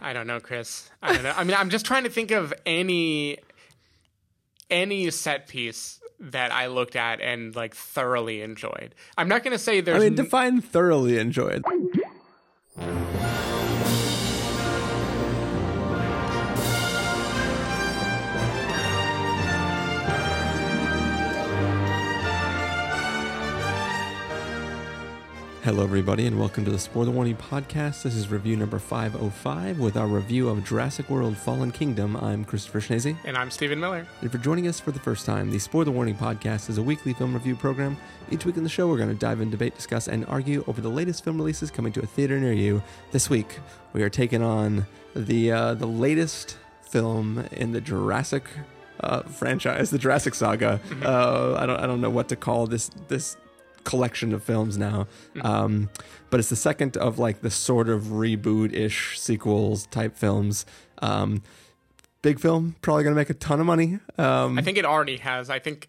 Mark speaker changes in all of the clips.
Speaker 1: I don't know, Chris. I don't know. I mean, I'm just trying to think of any any set piece that I looked at and like thoroughly enjoyed. I'm not going to say there's
Speaker 2: I mean, define thoroughly enjoyed. Hello, everybody, and welcome to the Spoiler Warning Podcast. This is review number 505 with our review of Jurassic World Fallen Kingdom. I'm Christopher Schnese.
Speaker 1: and I'm Stephen Miller.
Speaker 2: If you're joining us for the first time, the Spoiler Warning Podcast is a weekly film review program. Each week in the show, we're going to dive in, debate, discuss, and argue over the latest film releases coming to a theater near you. This week, we are taking on the uh, the latest film in the Jurassic uh, franchise, the Jurassic Saga. Uh, I don't I don't know what to call this this collection of films now. Um, but it's the second of like the sort of reboot ish sequels type films. Um, big film, probably going to make a ton of money. Um,
Speaker 1: I think it already has. I think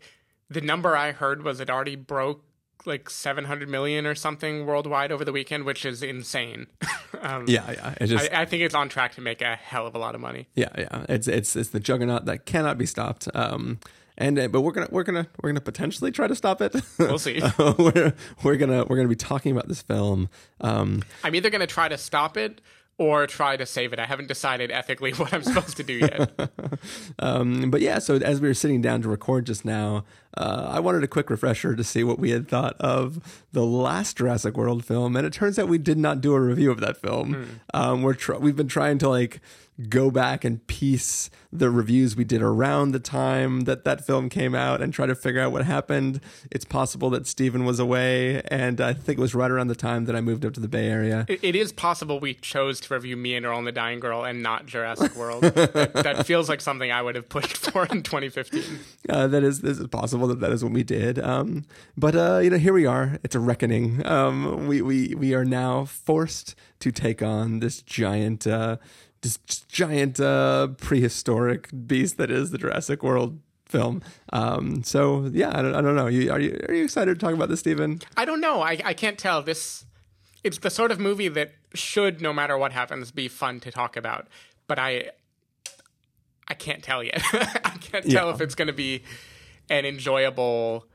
Speaker 1: the number I heard was it already broke like 700 million or something worldwide over the weekend, which is insane. um,
Speaker 2: yeah, yeah. Just,
Speaker 1: I, I think it's on track to make a hell of a lot of money.
Speaker 2: yeah, yeah. It's it's it's the juggernaut that cannot be stopped. Um, and uh, but we're gonna we're gonna we're gonna potentially try to stop it.
Speaker 1: We'll see.
Speaker 2: we're we're gonna we're gonna be talking about this film. Um,
Speaker 1: I'm either going to try to stop it or try to save it. I haven't decided ethically what I'm supposed to do yet.
Speaker 2: Um, but yeah, so as we were sitting down to record just now, uh, I wanted a quick refresher to see what we had thought of the last Jurassic World film, and it turns out we did not do a review of that film. Um, we're tr- we've been trying to like go back and piece the reviews we did around the time that that film came out and try to figure out what happened. It's possible that Stephen was away, and I think it was right around the time that I moved up to the Bay Area.
Speaker 1: it, it is possible we chose to review Me and Earl and the Dying Girl and not Jurassic World. that, that feels like something I would have pushed for in 2015.
Speaker 2: Uh, that is this is possible that that is what we did. Um, but uh, you know, here we are. It's a reckoning. Um, we we we are now forced to take on this giant, uh, this giant uh, prehistoric beast that is the Jurassic World film. Um, so yeah, I don't, I don't know. You, are you are you excited to talk about this, Stephen?
Speaker 1: I don't know. I, I can't tell. This it's the sort of movie that should, no matter what happens, be fun to talk about. But I I can't tell yet. I can't tell
Speaker 2: Yeah.
Speaker 1: if it's going to be an enjoyable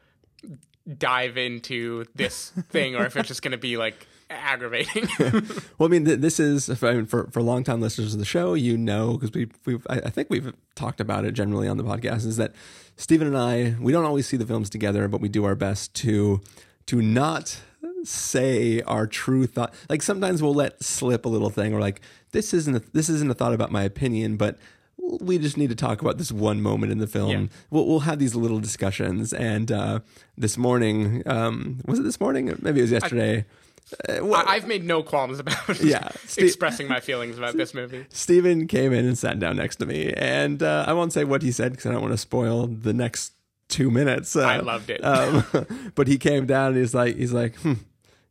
Speaker 1: dive into this thing or if it's just going to be like aggravating.
Speaker 2: Well, I mean, th- this is I mean, for for longtime listeners of the show, you know, because we we've I I think we've talked about it generally on the podcast is that Stephen and I we don't always see the films together, but we do our best to to not say our true thought. Like sometimes we'll let slip a little thing, or like this isn't a, this isn't a thought about my opinion, but we just need to talk about this one moment in the film.
Speaker 1: Yeah.
Speaker 2: We'll, we'll have these little discussions. And uh, this morning, um, was it this morning? Maybe it was yesterday. Uh, well,
Speaker 1: I, I've made no qualms about
Speaker 2: Yeah. Ste-
Speaker 1: expressing my feelings about this movie.
Speaker 2: Stephen came in and sat down next to me, and uh, I won't say what he said because I don't want to spoil the next two minutes. Uh,
Speaker 1: I loved it.
Speaker 2: um, but he came down and he's like, he's like, hmm.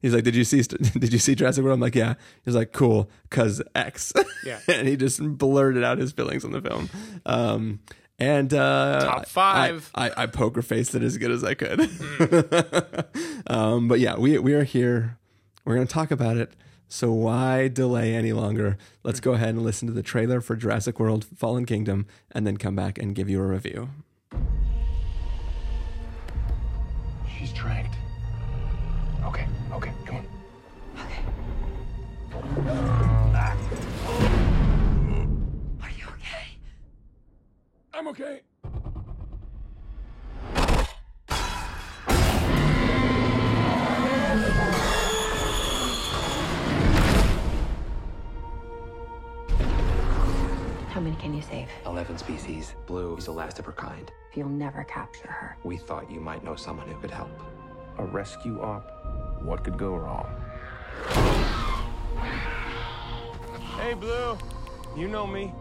Speaker 2: He's like, did you see, did you see Jurassic World? I'm like, yeah. He's like, cool, cause X.
Speaker 1: Yeah.
Speaker 2: and he just blurted out his feelings on the film. Um, and uh,
Speaker 1: Top five.
Speaker 2: I, I, I poker faced it as good as I could. um, but yeah, we we are here. We're going to talk about it. So why delay any longer? Let's go ahead and listen to the trailer for Jurassic World: Fallen Kingdom, and then come back and give you a review.
Speaker 3: She's tracked. Okay,
Speaker 4: Are you okay?
Speaker 3: I'm okay.
Speaker 4: How many can you save?
Speaker 5: 11 species. Blue is the last of her kind.
Speaker 4: You'll never capture her.
Speaker 5: We thought you might know someone who could help.
Speaker 3: A rescue op. What could go wrong? Hey, Blue. You know me.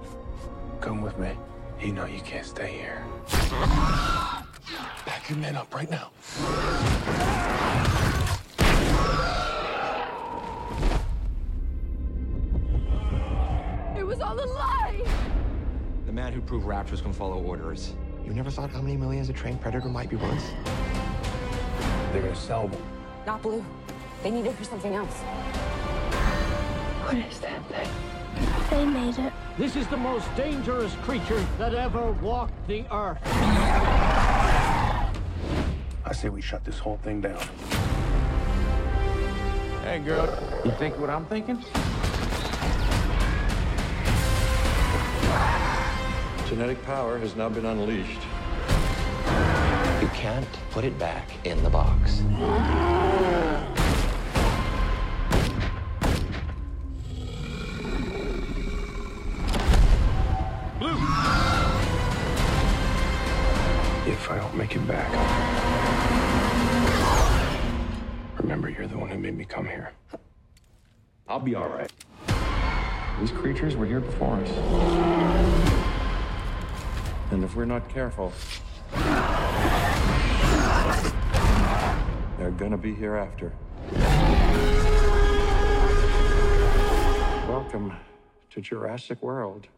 Speaker 3: Come with me. You know you can't stay here. Pack your men up right now.
Speaker 4: It was all a lie!
Speaker 5: The man who proved raptors can follow orders. You never thought how many millions a trained predator might be worth?
Speaker 3: They're gonna sell them.
Speaker 4: Not blue. They need it for something else.
Speaker 6: What is that thing?
Speaker 4: They made it.
Speaker 6: This is the most dangerous creature that ever walked the earth.
Speaker 3: I say we shut this whole thing down.
Speaker 7: Hey, girl, you think what I'm thinking?
Speaker 8: Genetic power has now been unleashed.
Speaker 5: You can't put it back in the box.
Speaker 3: Come here.
Speaker 7: I'll be all right. These creatures were here before us.
Speaker 8: And if we're not careful, they're gonna be here after. Welcome to Jurassic World.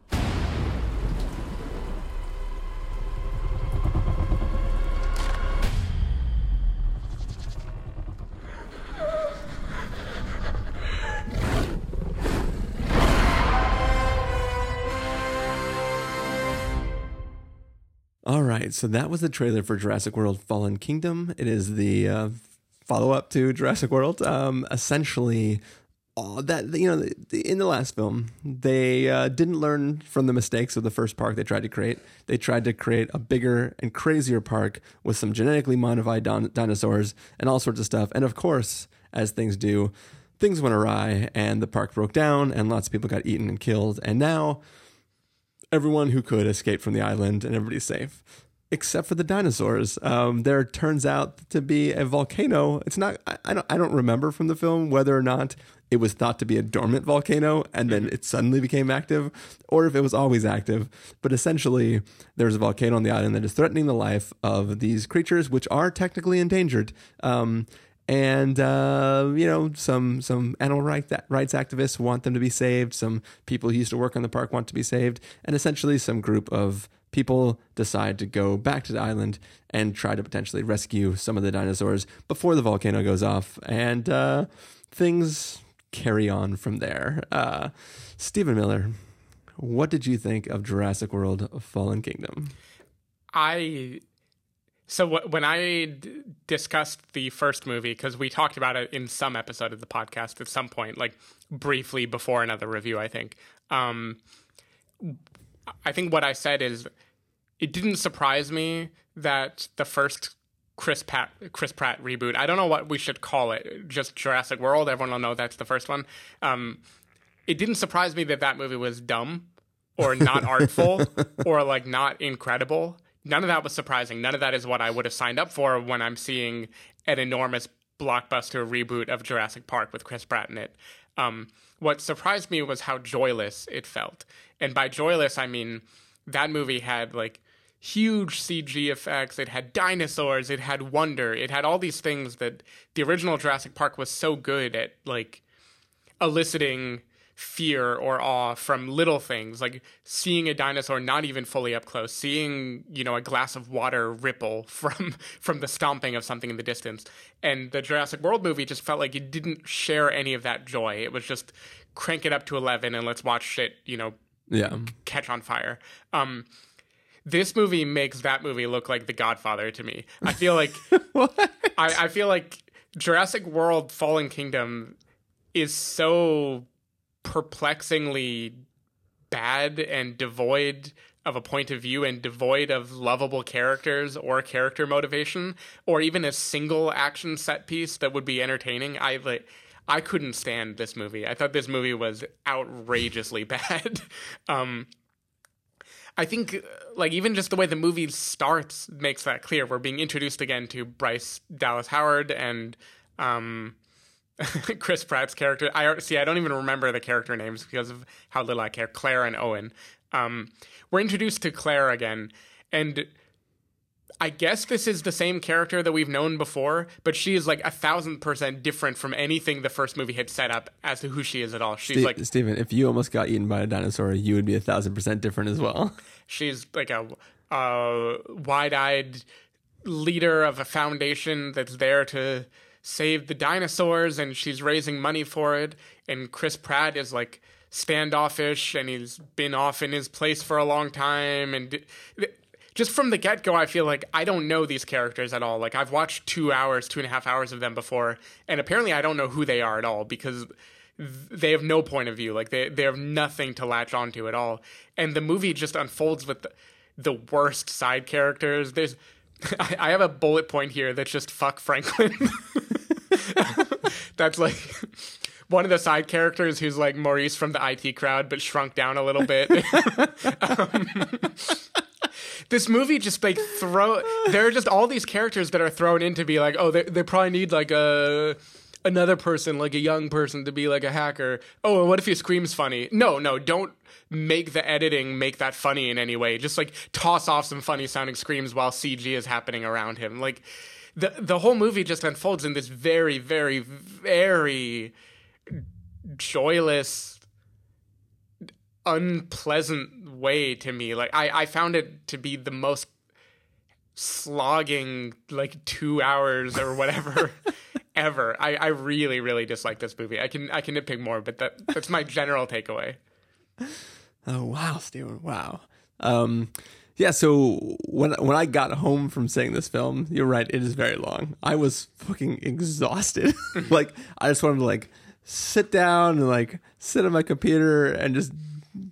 Speaker 2: Right, so that was the trailer for Jurassic World Fallen Kingdom. It is the uh, follow up to Jurassic World. Um, essentially, all that you know, in the last film, they uh, didn't learn from the mistakes of the first park they tried to create. They tried to create a bigger and crazier park with some genetically modified don- dinosaurs and all sorts of stuff. And of course, as things do, things went awry and the park broke down and lots of people got eaten and killed. And now everyone who could escaped from the island and everybody's safe except for the dinosaurs. Um, there turns out to be a volcano. It's not I, I, don't i don't remember from the film whether or not it was thought to be a dormant volcano and then it suddenly became active or if it was always active. But essentially there's a volcano on the island that is threatening the life of these creatures which are technically endangered. Um, and uh, you know some some animal rights rights activists want them to be saved. Some people who used to work on the park want to be saved, and essentially some group of people decide to go back to the island and try to potentially rescue some of the dinosaurs before the volcano goes off, and uh, things carry on from there. Uh, Stephen Miller, what did you think of Jurassic World: Fallen Kingdom?
Speaker 1: I so when I discussed the first movie, because we talked about it in some episode of the podcast at some point, like briefly before another review, I think. Um, I think what I said is it didn't surprise me that the first Chris Pratt, Chris Pratt reboot. I don't know what we should call it. Just Jurassic World. Everyone will know that's the first one. Um, it didn't surprise me that that movie was dumb or not artful or like not incredible none of that was surprising. None of that is what I would have signed up for when I'm seeing an enormous blockbuster reboot of Jurassic Park with Chris Pratt in it. Um, what surprised me was how joyless it felt. And by joyless, I mean that movie had like huge CG effects, it had dinosaurs, it had wonder, it had all these things that the original Jurassic Park was so good at like eliciting fear or awe from little things like seeing a dinosaur not even fully up close seeing you know a glass of water ripple from from the stomping of something in the distance. And the Jurassic World movie just felt like it didn't share any of that joy. It was just crank it up to 11 and let's watch shit you know
Speaker 2: yeah.
Speaker 1: catch on fire. Um this movie makes that movie look like The Godfather to me. I feel like I, I feel like Jurassic World Fallen Kingdom is so perplexingly bad and devoid of a point of view and devoid of lovable characters or character motivation or even a single action set piece that would be entertaining. I like I couldn't stand this movie. I thought this movie was outrageously bad. um I think like even just the way the movie starts makes that clear. We're being introduced again to Bryce Dallas Howard and um Chris Pratt's character. I see. I don't even remember the character names because of how little I care. Claire and Owen. Um, we're introduced to Claire again, and I guess this is the same character that we've known before, but she is like a thousand percent different from anything the first movie had set up as to who she is at all. She's
Speaker 2: Ste-
Speaker 1: like
Speaker 2: Stephen, if you almost got eaten by a dinosaur, you would be a thousand percent different as well.
Speaker 1: she's like a, a wide-eyed leader of a foundation that's there to save the dinosaurs and she's raising money for it and Chris Pratt is like standoffish and he's been off in his place for a long time and just from the get go, I feel like I don't know these characters at all. Like I've watched two hours, two and a half hours of them before, and apparently I don't know who they are at all because they have no point of view. Like they they have nothing to latch onto at all, and the movie just unfolds with the, the worst side characters. There's I have a bullet point here that's just fuck Franklin. that's like one of the side characters who's like Maurice from the IT crowd, but shrunk down a little bit. um, this movie just like throw. There are just all these characters that are thrown in to be like, oh, they they probably need like a another person, like a young person, to be like a hacker. Oh, what if he screams funny? No, no, don't make the editing make that funny in any way. Just like toss off some funny sounding screams while CG is happening around him. Like the the whole movie just unfolds in this very, very, very joyless unpleasant way to me. Like i i found it to be the most slogging like two hours or whatever ever. I i really really dislike this movie. I can i can nitpick more but that that's my general takeaway.
Speaker 2: Oh wow stephen. Wow. Um yeah, so when when I got home from seeing this film, you're right, it is very long. I was fucking exhausted. like I just wanted to like sit down and like sit on my computer and just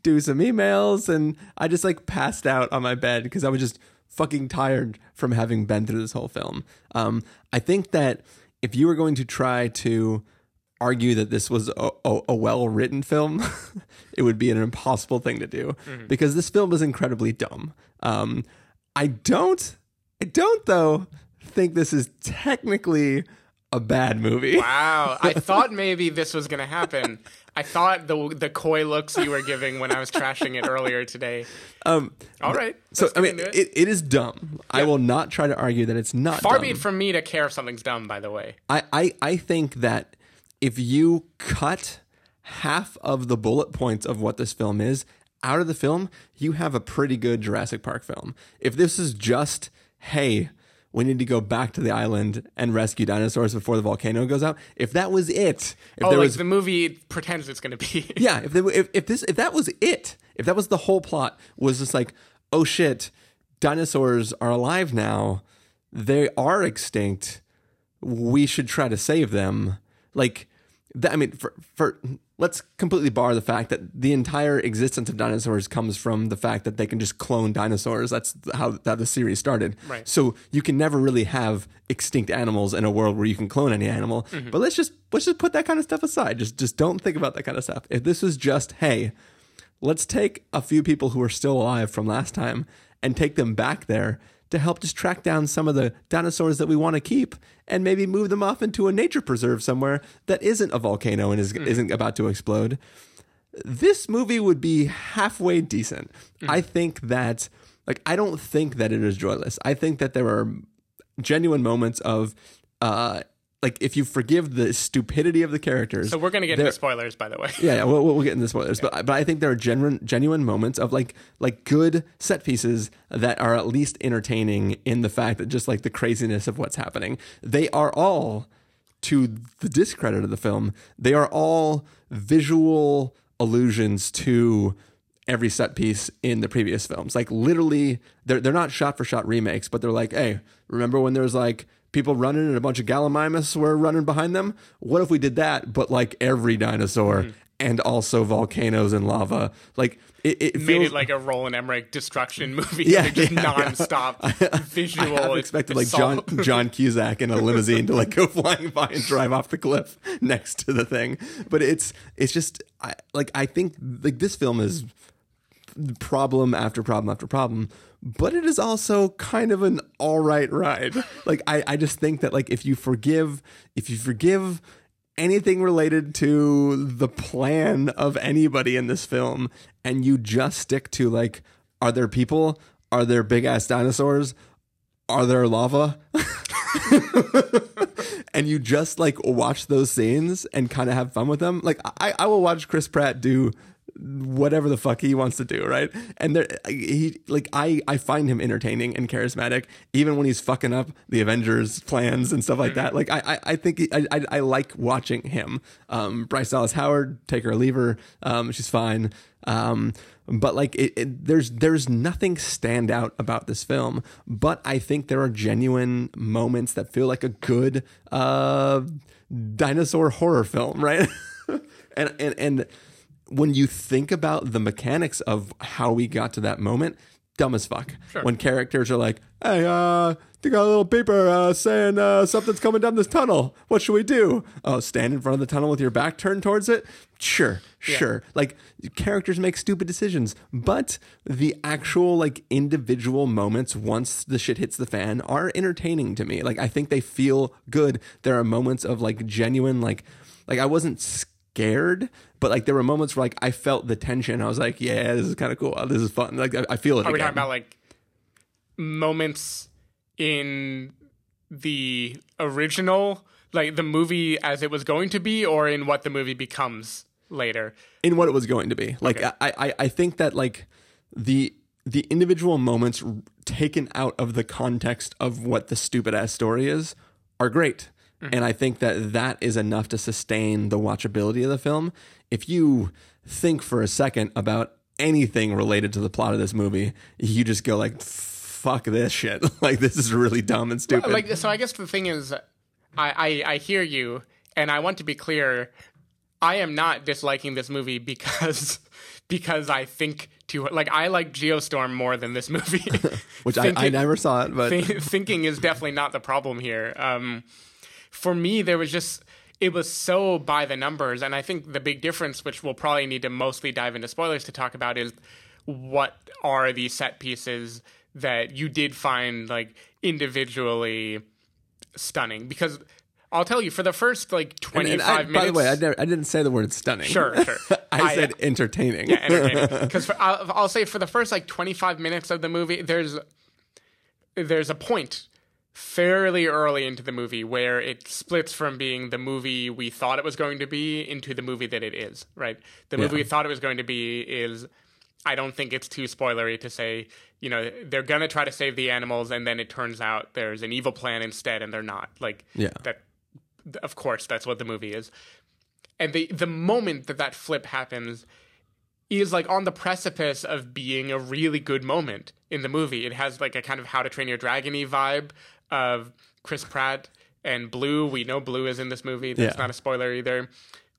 Speaker 2: do some emails and I just like passed out on my bed because I was just fucking tired from having been through this whole film. Um, I think that if you were going to try to argue that this was a, a, a well written film, it would be an impossible thing to do mm-hmm. because this film is incredibly dumb. Um, I don't, I don't though think this is technically a bad movie.
Speaker 1: Wow, I thought maybe this was going to happen. I thought the the coy looks you were giving when I was trashing it earlier today. Um, All right.
Speaker 2: So I mean, it. It, it is dumb. Yeah. I will not try to argue that it's not.
Speaker 1: Far
Speaker 2: dumb.
Speaker 1: be it from me to care if something's dumb. By the way,
Speaker 2: I, I I think that if you cut half of the bullet points of what this film is out of the film, you have a pretty good Jurassic Park film. If this is just hey we need to go back to the island and rescue dinosaurs before the volcano goes out. If that was it, if
Speaker 1: oh, there like was the movie pretends it's going to be.
Speaker 2: yeah, if, they, if if this if that was it, if that was the whole plot, was just like, oh shit, dinosaurs are alive now, they are extinct. We should try to save them. Like, that, I mean, for for let's completely bar the fact that the entire existence of dinosaurs comes from the fact that they can just clone dinosaurs. That's how, how the series started.
Speaker 1: Right.
Speaker 2: So you can never really have extinct animals in a world where you can clone any animal. Mm-hmm. But let's just let's just put that kind of stuff aside. Just just don't think about that kind of stuff. If this was just hey, let's take a few people who are still alive from last time and take them back there to help just track down some of the dinosaurs that we want to keep and maybe move them off into a nature preserve somewhere that isn't a volcano and is, mm. isn't about to explode. This movie would be halfway decent. Mm. I think that, like, I don't think that it is joyless. I think that there are genuine moments of uh, like if you forgive the stupidity of the characters.
Speaker 1: So we're gonna get into spoilers, by the way.
Speaker 2: yeah, yeah, we'll, we'll get into spoilers, yeah. but but I think there are genuine genuine moments of like like good set pieces that are at least entertaining in the fact that just like the craziness of what's happening. They are all to the discredit of the film. They are all visual allusions to every set piece in the previous films. Like literally, they're they're not shot for shot remakes, but they're like, hey, remember when there was like people running and a bunch of gallimimus were running behind them. What if we did that, but like every dinosaur mm. and also volcanoes and lava? Like it, it
Speaker 1: made feels, it like a Roland Emmerich destruction movie. Yeah, like just yeah, nonstop yeah. visual. I,
Speaker 2: I expected like John John Cusack in a limousine to like go flying by and drive off the cliff next to the thing. But it's it's just I, like I think like this film is problem after problem after problem but it is also kind of an all right ride. Like I, I just think that like if you forgive if you forgive anything related to the plan of anybody in this film and you just stick to like are there people? Are there big ass dinosaurs? Are there lava? And you just like watch those scenes and kind of have fun with them. Like I, I will watch chris pratt do whatever the fuck he wants to do, right? And there, he like I I find him entertaining and charismatic, even when he's fucking up the Avengers plans and stuff like that. Like I I, I think he, I, I I like watching him. Um, Bryce Dallas Howard, take her or leave her. Um, she's fine. Um, but like it, it, there's there's nothing stand out about this film but i think there are genuine moments that feel like a good uh dinosaur horror film right and and and when you think about the mechanics of how we got to that moment dumb as fuck when characters are like hey uh they got a little paper uh, saying uh, something's coming down this tunnel. What should we do? Oh, stand in front of the tunnel with your back turned towards it? Sure, sure. Like characters make stupid decisions, but the actual like individual moments once the shit hits the fan are entertaining to me. Like I think they feel good. There are moments of like genuine like like I wasn't scared, but like there were moments where like I felt the tension. I was like, yeah, this is kind of cool. This is fun. Like I, I feel it.
Speaker 1: Are we
Speaker 2: again.
Speaker 1: talking about like moments in the original, like the movie as it was going to be, or in what the movie becomes later?
Speaker 2: in what it was going to be. Like
Speaker 1: Okay.
Speaker 2: I, I, I think that like the the individual moments taken out of the context of what the stupid ass story is are great. And I think that that is enough to sustain the watchability of the film. If you think for a second about anything related to the plot of this movie, you just go like, "Fuck this shit!" like this is really dumb and stupid.
Speaker 1: Like, so I guess the thing is, I, I I hear you, and I want to be clear. I am not disliking this movie because because I think too like I like Geostorm more than this movie,
Speaker 2: Which I, I never saw it, but
Speaker 1: Thi- thinking is definitely not the problem here. Um, for me, there was just it was so by the numbers, and I think the big difference, which we'll probably need to mostly dive into spoilers to talk about, is what are these set pieces that you did find like individually stunning? Because I'll tell you, for the first like
Speaker 2: And-
Speaker 1: twenty
Speaker 2: and I-
Speaker 1: minutes,
Speaker 2: By the way, I, never, I didn't say the word stunning.
Speaker 1: Sure, sure.
Speaker 2: I,
Speaker 1: I-
Speaker 2: said entertaining.
Speaker 1: Because I'll, I'll say for the first like 25 minutes of the movie, there's there's a point fairly early into the movie where it splits from being the movie we thought it was going to be into the movie that it is. Right, the movie we thought it was going to be is. I don't think it's too spoilery to say, you know, they're gonna try to save the animals, and then it turns out there's an evil plan instead, and they're not. Like,
Speaker 2: Yeah.
Speaker 1: that. Of course, that's what the movie is. And the the moment that that flip happens, is like on the precipice of being a really good moment in the movie. It has like a kind of How to Train Your Dragon-y vibe of Chris Pratt and Blue. We know Blue is in this movie. That's
Speaker 2: Yeah.
Speaker 1: not a spoiler either.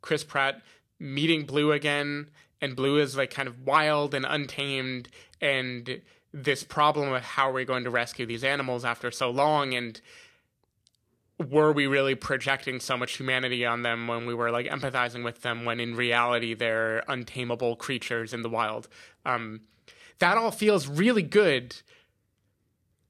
Speaker 1: Chris Pratt meeting Blue again, and Blue is like kind of wild and untamed, and this problem of how are we going to rescue these animals after so long, and were we really projecting so much humanity on them when we were like empathizing with them when in reality they're untamable creatures in the wild um, that all feels really good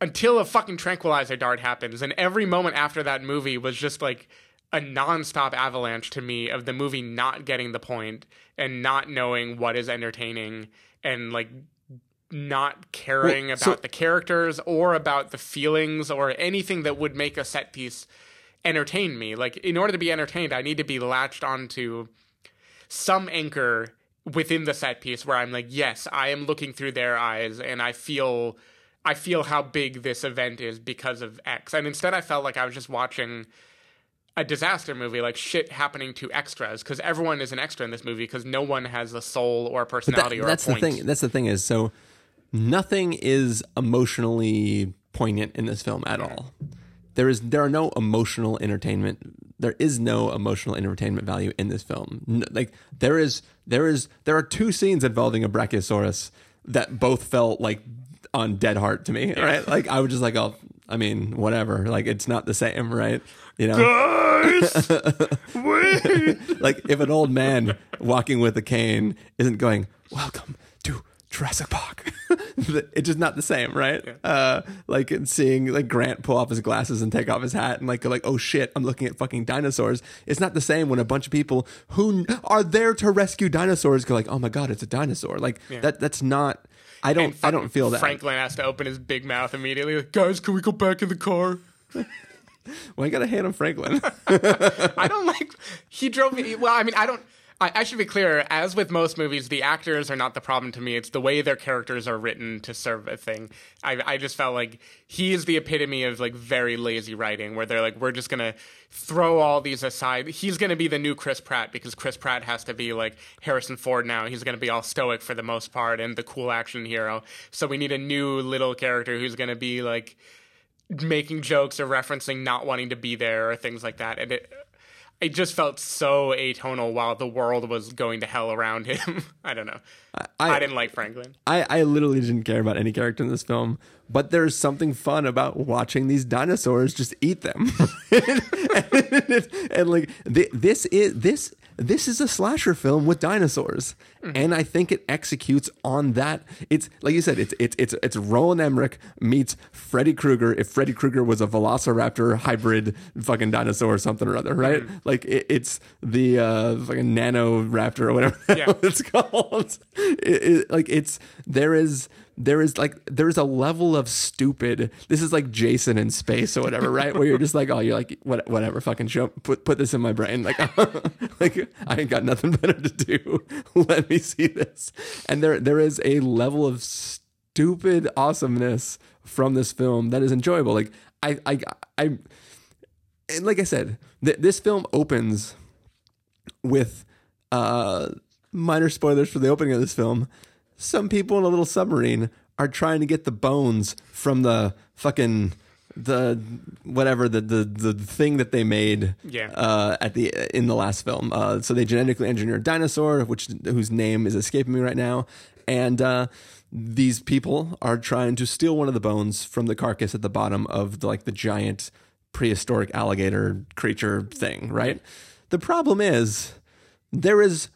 Speaker 1: until a fucking tranquilizer dart happens and every moment after that movie was just like a nonstop avalanche to me of the movie not getting the point and not knowing what is entertaining and like not caring
Speaker 2: Well,
Speaker 1: about
Speaker 2: so-
Speaker 1: the characters or about the feelings or anything that would make a set piece entertain me. Like in order to be entertained, I need to be latched onto some anchor within the set piece where I'm like, yes, I am looking through their eyes and I feel I feel how big this event is because of X. And instead I felt like I was just watching a disaster movie, like shit happening to extras, because everyone is an extra in this movie because no one has a soul or a
Speaker 2: That-
Speaker 1: personality or
Speaker 2: that's
Speaker 1: a point.
Speaker 2: the thing. That's the thing is so nothing is emotionally poignant in this film at all. There is there are no emotional entertainment. There is no emotional entertainment value in this film. N- like there is there is there are two scenes involving a brachiosaurus that both felt like on dead heart to me. Right? Like I was just like, oh, I mean, whatever. Like it's not the same, right? You know. like if an old man walking with a cane isn't going, "Welcome to Jurassic Park," it's just not the same, right? Uh, like seeing like Grant pull off his glasses and take off his hat and like go like, "Oh shit, I'm looking at fucking dinosaurs." It's not the same when a bunch of people who are there to rescue dinosaurs go like, "Oh my god, it's a dinosaur!" Like that. That's not. I don't. I don't feel that.
Speaker 1: Franklin has to open his big mouth immediately. Like, Guys, can we go back in the car?
Speaker 2: Well, I got to hate on Franklin.
Speaker 1: I don't like. He drove me. Well, I mean, I don't. I, I should be clear. As with most movies, the actors are not the problem to me. It's the way their characters are written to serve a thing. I, I just felt like he is the epitome of like very lazy writing, where they're like, we're just gonna throw all these aside. He's gonna be the new Chris Pratt because Chris Pratt has to be like Harrison Ford now. He's gonna be all stoic for the most part and the cool action hero. So we need a new little character who's gonna be like making jokes or referencing not wanting to be there or things like that. And it, it just felt so atonal while the world was going to hell around him. I don't know. I, I, didn't like Franklin.
Speaker 2: I, I literally didn't care about any character in this film, but there's something fun about watching these dinosaurs just eat them. and, and, and, like this is this this is a slasher film with dinosaurs, mm-hmm. and I think it executes on that. It's like you said, it's it's it's it's Roland Emmerich meets Freddy Krueger. If Freddy Krueger was a Velociraptor hybrid fucking dinosaur or something or other, right? Mm-hmm. Like it, it's the uh, fucking Nano Raptor or whatever yeah. it's called. It, it, like it's there is there is like there is a level of stupid. This is like Jason in space or whatever, right? Where you're just like, oh, you're like, what, whatever, fucking show, put put this in my brain. Like, like I ain't got nothing better to do. Let me see this. And there there is a level of stupid awesomeness from this film that is enjoyable. Like I I I, and like I said, th- this film opens with uh minor spoilers for the opening of this film some people in a little submarine are trying to get the bones from the fucking the whatever the the the thing that they made
Speaker 1: yeah.
Speaker 2: uh, at the in the last film. Uh, so they genetically engineered dinosaur, which whose name is escaping me right now, and uh, these people are trying to steal one of the bones from the carcass at the bottom of the, like the giant prehistoric alligator creature thing. Right. The problem is there is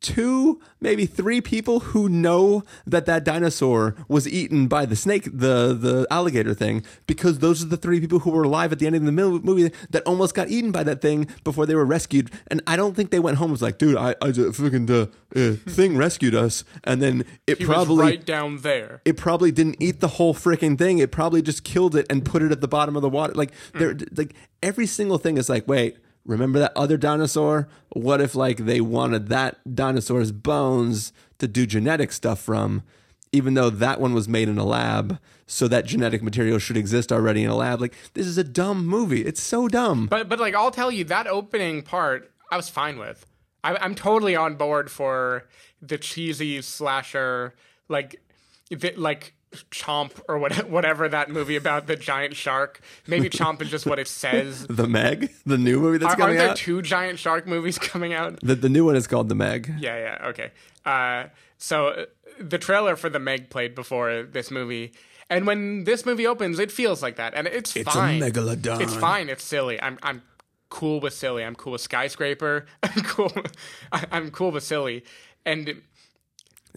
Speaker 2: two, maybe three people who know that that dinosaur was eaten by the snake, the the alligator thing, because those are the three people who were alive at the end of the movie that almost got eaten by that thing before they were rescued. And I don't think they went home and was like, dude, I, I just fucking the uh, thing rescued us, and then it
Speaker 1: he
Speaker 2: probably
Speaker 1: right down there.
Speaker 2: It probably didn't eat the whole freaking thing. It probably just killed it and put it at the bottom of the water. Like mm. there, like every single thing is like, wait remember that other dinosaur? What if like they wanted that dinosaur's bones to do genetic stuff from, even though that one was made in a lab? So that genetic material should exist already in a lab. Like this is a dumb movie. It's so dumb.
Speaker 1: But but like I'll tell you that opening part I was fine with. I, I'm totally on board for the cheesy slasher like like Chomp or what, whatever that movie about the giant shark. Maybe Chomp is just what it says.
Speaker 2: the Meg, the new movie that's
Speaker 1: Are,
Speaker 2: coming
Speaker 1: aren't there
Speaker 2: out.
Speaker 1: two giant shark movies coming out?
Speaker 2: The the new one is called The Meg.
Speaker 1: Yeah, yeah, okay. Uh, so uh, the trailer for The Meg played before this movie. And when this movie opens, it feels like that, and it's,
Speaker 2: It's a
Speaker 1: fine.
Speaker 2: megalodon.
Speaker 1: It's fine. It's silly. I'm I'm cool with silly. I'm cool with skyscraper. I'm cool. I'm cool with silly. And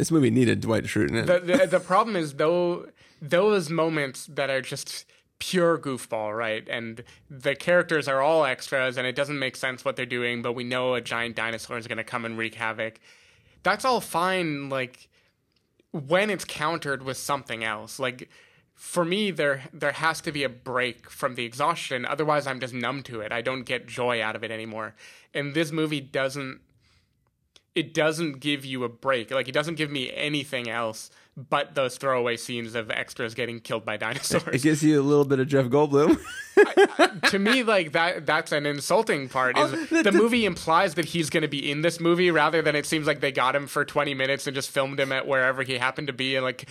Speaker 2: this movie needed Dwight Schrute in it.
Speaker 1: The, the, the problem is though those moments that are just pure goofball, right? And the characters are all extras, and it doesn't make sense what they're doing. But we know a giant dinosaur is going to come and wreak havoc. That's all fine, like when it's countered with something else. Like for me, there there has to be a break from the exhaustion. Otherwise, I'm just numb to it. I don't get joy out of it anymore. And this movie doesn't it doesn't give you a break. Like it doesn't give me anything else but those throwaway scenes of extras getting killed by dinosaurs.
Speaker 2: It gives you a little bit of Jeff Goldblum.
Speaker 1: I, I, to me, like that that's an insulting part. Is oh, the, the, movie implies that he's going to be in this movie rather than it seems like they got him for 20 minutes and just filmed him at wherever he happened to be and like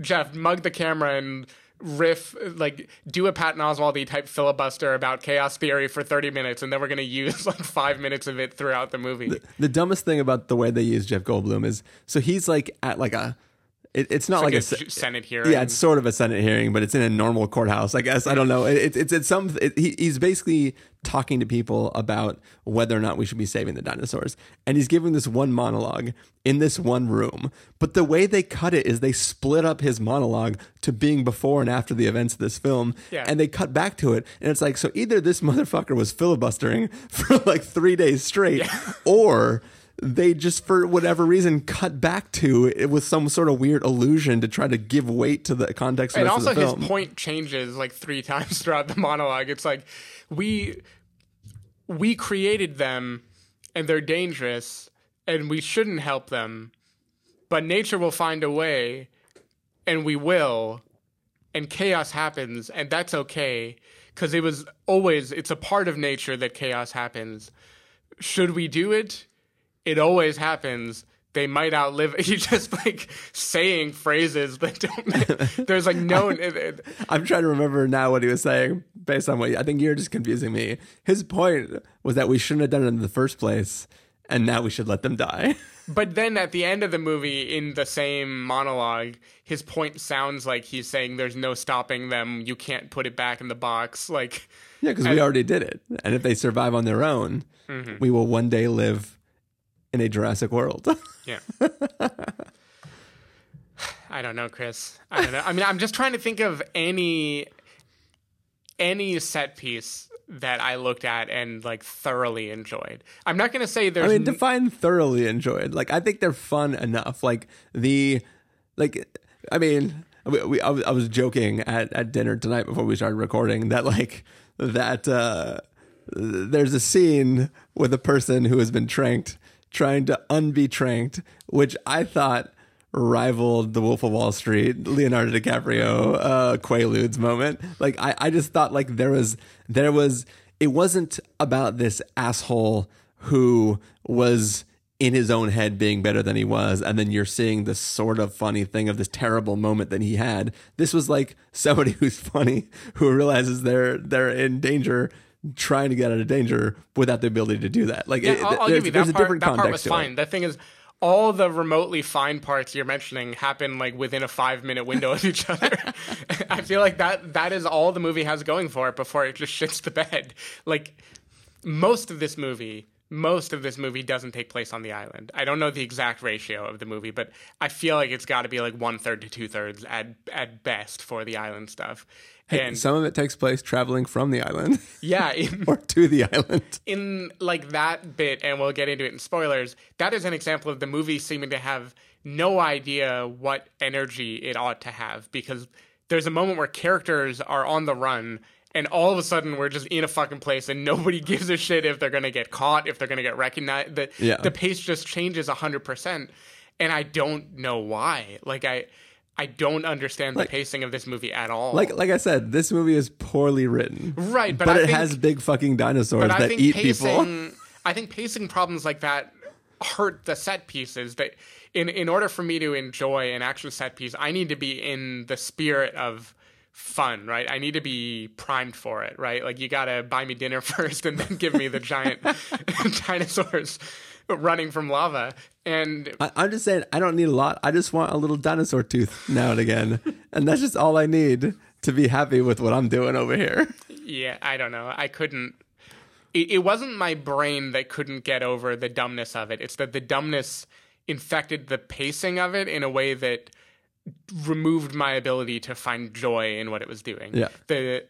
Speaker 1: Jeff mugged the camera and riff like do a Patton Oswaldy type filibuster about chaos theory for 30 minutes and then we're going to use like 5 minutes of it throughout the movie.
Speaker 2: The, the, dumbest thing about the way they use Jeff Goldblum is so he's like at like a it, it's not
Speaker 1: it's
Speaker 2: like,
Speaker 1: like, a, Senate hearing.
Speaker 2: Yeah, it's sort of a Senate hearing, but it's in a normal courthouse. I guess I don't know. It, it's it's some. It, he, he's basically talking to people about whether or not we should be saving the dinosaurs, and he's giving this one monologue in this one room. But the way they cut it is they split up his monologue to being before and after the events of this film,
Speaker 1: yeah.
Speaker 2: and they cut back to it, and it's like so either this motherfucker was filibustering for like three days straight, yeah. or they just for whatever reason cut back to it with some sort of weird illusion to try to give weight to the context.
Speaker 1: And
Speaker 2: also,
Speaker 1: his point changes like three times throughout the monologue. It's like we we created them and they're dangerous and we shouldn't help them. But nature will find a way and we will and chaos happens and that's okay because it was always it's a part of nature that chaos happens. Should we do it? It always happens. They might outlive. You just like saying phrases that don't. There's like no. it-
Speaker 2: I'm trying to remember now what he was saying based on what I think you're just confusing me. His point was that we shouldn't have done it in the first place, and now we should let them die.
Speaker 1: But then at the end of the movie, in the same monologue, his point sounds like he's saying there's no stopping them. You can't put it back in the box. Like,
Speaker 2: Yeah, because we already did it, and if they survive on their own, mm-hmm. we will one day live in a Jurassic world.
Speaker 1: yeah. I don't know, Chris. I don't know. I mean, I'm just trying to think of any any set piece that I looked at and like thoroughly enjoyed. I'm not going to say there's
Speaker 2: I mean, define thoroughly enjoyed. Like, I think they're fun enough. Like the, like, I mean, we, we I, was, I was joking at at dinner tonight before we started recording that like that uh there's a scene with a person who has been tranked trying to unbe tranked, which I thought rivaled the Wolf of Wall Street, Leonardo DiCaprio, uh, Quaaludes moment. Like I, I just thought like there was there was it wasn't about this asshole who was in his own head being better than he was, and then you're seeing this sort of funny thing of this terrible moment that he had. This was like somebody who's funny who realizes they're they're in danger. Trying to get out of danger without the ability to do that, like
Speaker 1: Yeah,
Speaker 2: it-
Speaker 1: I'll, I'll
Speaker 2: there's,
Speaker 1: give you that
Speaker 2: a
Speaker 1: part.
Speaker 2: different
Speaker 1: That part was
Speaker 2: to it.
Speaker 1: fine. The thing is, all the remotely fine parts you're mentioning happen like within a five minute window of each other. I feel like that that is all the movie has going for it before it just shits the bed. Like most of this movie. Most of this movie doesn't take place on the island. I don't know the exact ratio of the movie, but I feel like it's got to be like one third to two thirds at at best for the island stuff. And
Speaker 2: Some of it takes place traveling from the island
Speaker 1: yeah, in,
Speaker 2: or to the island.
Speaker 1: in like that bit, and we'll get into it in spoilers, that is an example of the movie seeming to have no idea what energy it ought to have because there's a moment where characters are on the run and all of a sudden we're just in a fucking place and nobody gives a shit if they're gonna get caught, if they're gonna get recognized. The
Speaker 2: Yeah.
Speaker 1: the pace just changes hundred percent. And I don't know why. Like I I don't understand
Speaker 2: Like-
Speaker 1: the pacing of this movie at all.
Speaker 2: Like like I said, this movie is poorly written.
Speaker 1: Right, but
Speaker 2: but, it
Speaker 1: think-
Speaker 2: has big fucking dinosaurs that eat
Speaker 1: pacing,
Speaker 2: people.
Speaker 1: I think pacing problems like that hurt the set pieces. That in in order for me to enjoy an action set piece, I need to be in the spirit of fun, right? I need to be primed for it, right? Like you gotta buy me dinner first and then give me the giant dinosaurs running from lava. And
Speaker 2: I, I'm just saying, I don't need a lot. I just want a little dinosaur tooth now and again, and that's just all I need to be happy with what I'm doing over here.
Speaker 1: Yeah, I don't know. I couldn't. It, it wasn't my brain that couldn't get over the dumbness of it. It's that the dumbness infected the pacing of it in a way that removed my ability to find joy in what it was doing.
Speaker 2: Yeah.
Speaker 1: The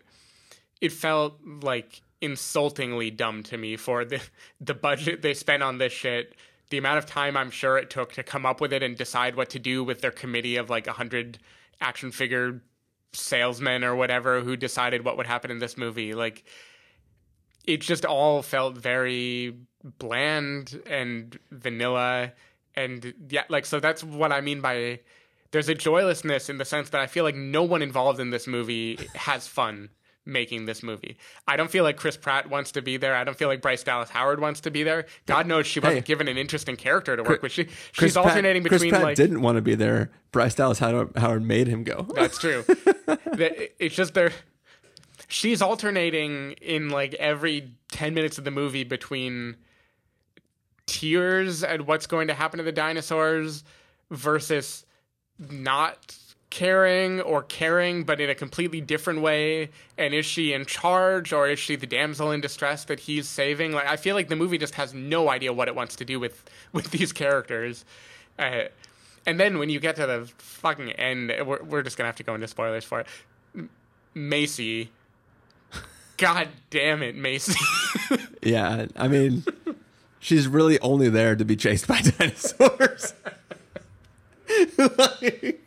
Speaker 1: it felt like insultingly dumb to me for the the budget they spent on this shit. The amount of time I'm sure it took to come up with it and decide what to do with their committee of like a hundred action figure salesmen or whatever who decided what would happen in this movie. Like it just all felt very bland and vanilla and yeah like so that's what I mean by there's a joylessness in the sense that I feel like no one involved in this movie has fun making this movie. I don't feel like Chris Pratt wants to be there. I don't feel like Bryce Dallas Howard wants to be there. God knows she wasn't
Speaker 2: Hey.
Speaker 1: given an interesting character to work with. She,
Speaker 2: Chris
Speaker 1: she's
Speaker 2: Pratt-
Speaker 1: alternating
Speaker 2: Chris
Speaker 1: between
Speaker 2: Pratt
Speaker 1: like
Speaker 2: didn't want to be there. Bryce Dallas Howard, Howard made him go.
Speaker 1: That's true. It's just there. She's alternating in like every ten minutes of the movie between tears at what's going to happen to the dinosaurs versus not caring or caring but in a completely different way. And is she in charge or is she the damsel in distress that he's saving? Like i feel like the movie just has no idea what it wants to do with with these characters. Uh, and then when you get to the fucking end we're, we're just gonna have to go into spoilers for it. Maisie. God damn it maisie.
Speaker 2: Yeah, I mean, she's really only there to be chased by dinosaurs. Like,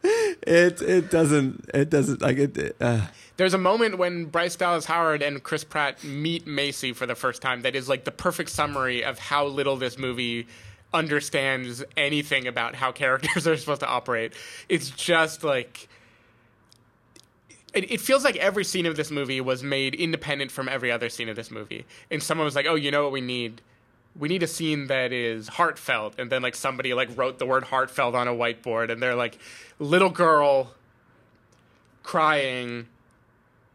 Speaker 2: it it doesn't it doesn't like it. Uh,
Speaker 1: There's a moment when Bryce Dallas Howard and Chris Pratt meet Maisie for the first time that is like the perfect summary of how little this movie understands anything about how characters are supposed to operate. It's just like it, it feels like every scene of this movie was made independent from every other scene of this movie. And someone was like, "Oh, you know what we need? We need a scene that is heartfelt." And then like somebody like wrote the word heartfelt on a whiteboard and they're like, "Little girl crying,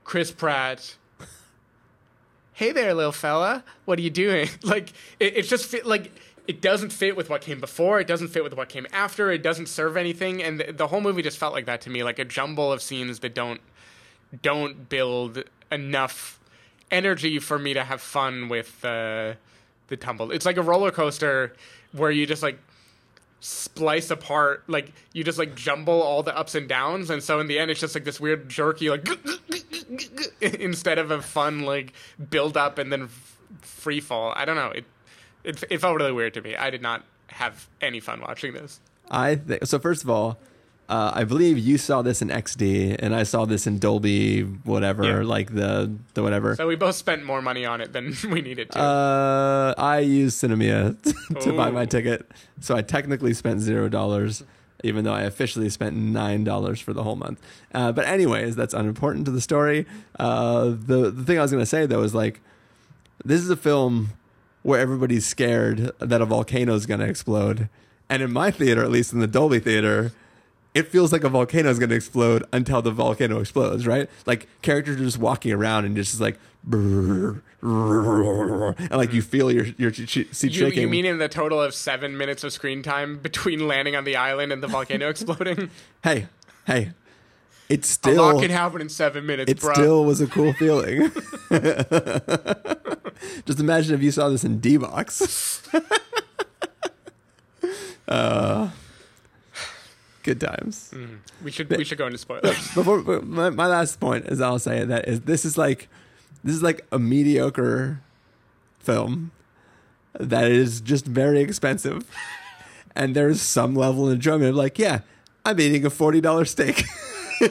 Speaker 1: Chris Pratt. Hey there, little fella. What are you doing? Like it, just like it doesn't fit with what came before. It doesn't fit with what came after. It doesn't serve anything, and the, the whole movie just felt like that to me, like a jumble of scenes that don't don't build enough energy for me to have fun with uh, the tumble. It's like a roller coaster where you just like splice apart, like you just like jumble all the ups and downs, and so in the end, it's just like this weird jerky like instead of a fun like build up and then f- free fall. I don't know. It, it it felt really weird to me. I did not have any fun watching this.
Speaker 2: I think so. First of all, uh, I believe you saw this in XD, and I saw this in Dolby, whatever,
Speaker 1: Yeah.
Speaker 2: like the the whatever.
Speaker 1: So we both spent more money on it than we needed to.
Speaker 2: Uh, I used Sinemia to buy my ticket, so I technically spent zero dollars, even though I officially spent nine dollars for the whole month. Uh, but anyways, that's unimportant to the story. Uh, the the thing I was gonna say though is like, this is a film where everybody's scared that a volcano is gonna explode, and in my theater, at least in the Dolby theater. It feels like a volcano is going to explode until the volcano explodes, right? Like characters are just walking around and just like, brrr, brrr, and like you feel your your ch- ch- seat
Speaker 1: you,
Speaker 2: shaking.
Speaker 1: you mean in the total of seven minutes of screen time between landing on the island and the volcano exploding?
Speaker 2: hey, hey, it still A
Speaker 1: lot can happen in seven minutes,
Speaker 2: it
Speaker 1: bro.
Speaker 2: still was a cool feeling. Just imagine if you saw this in D box. uh, good times. Mm.
Speaker 1: we should we should go into spoilers.
Speaker 2: Before my, my last point is I'll say that is this is like this is like a mediocre film that is just very expensive, and there's some level of enjoyment of like yeah I'm eating a forty dollar steak,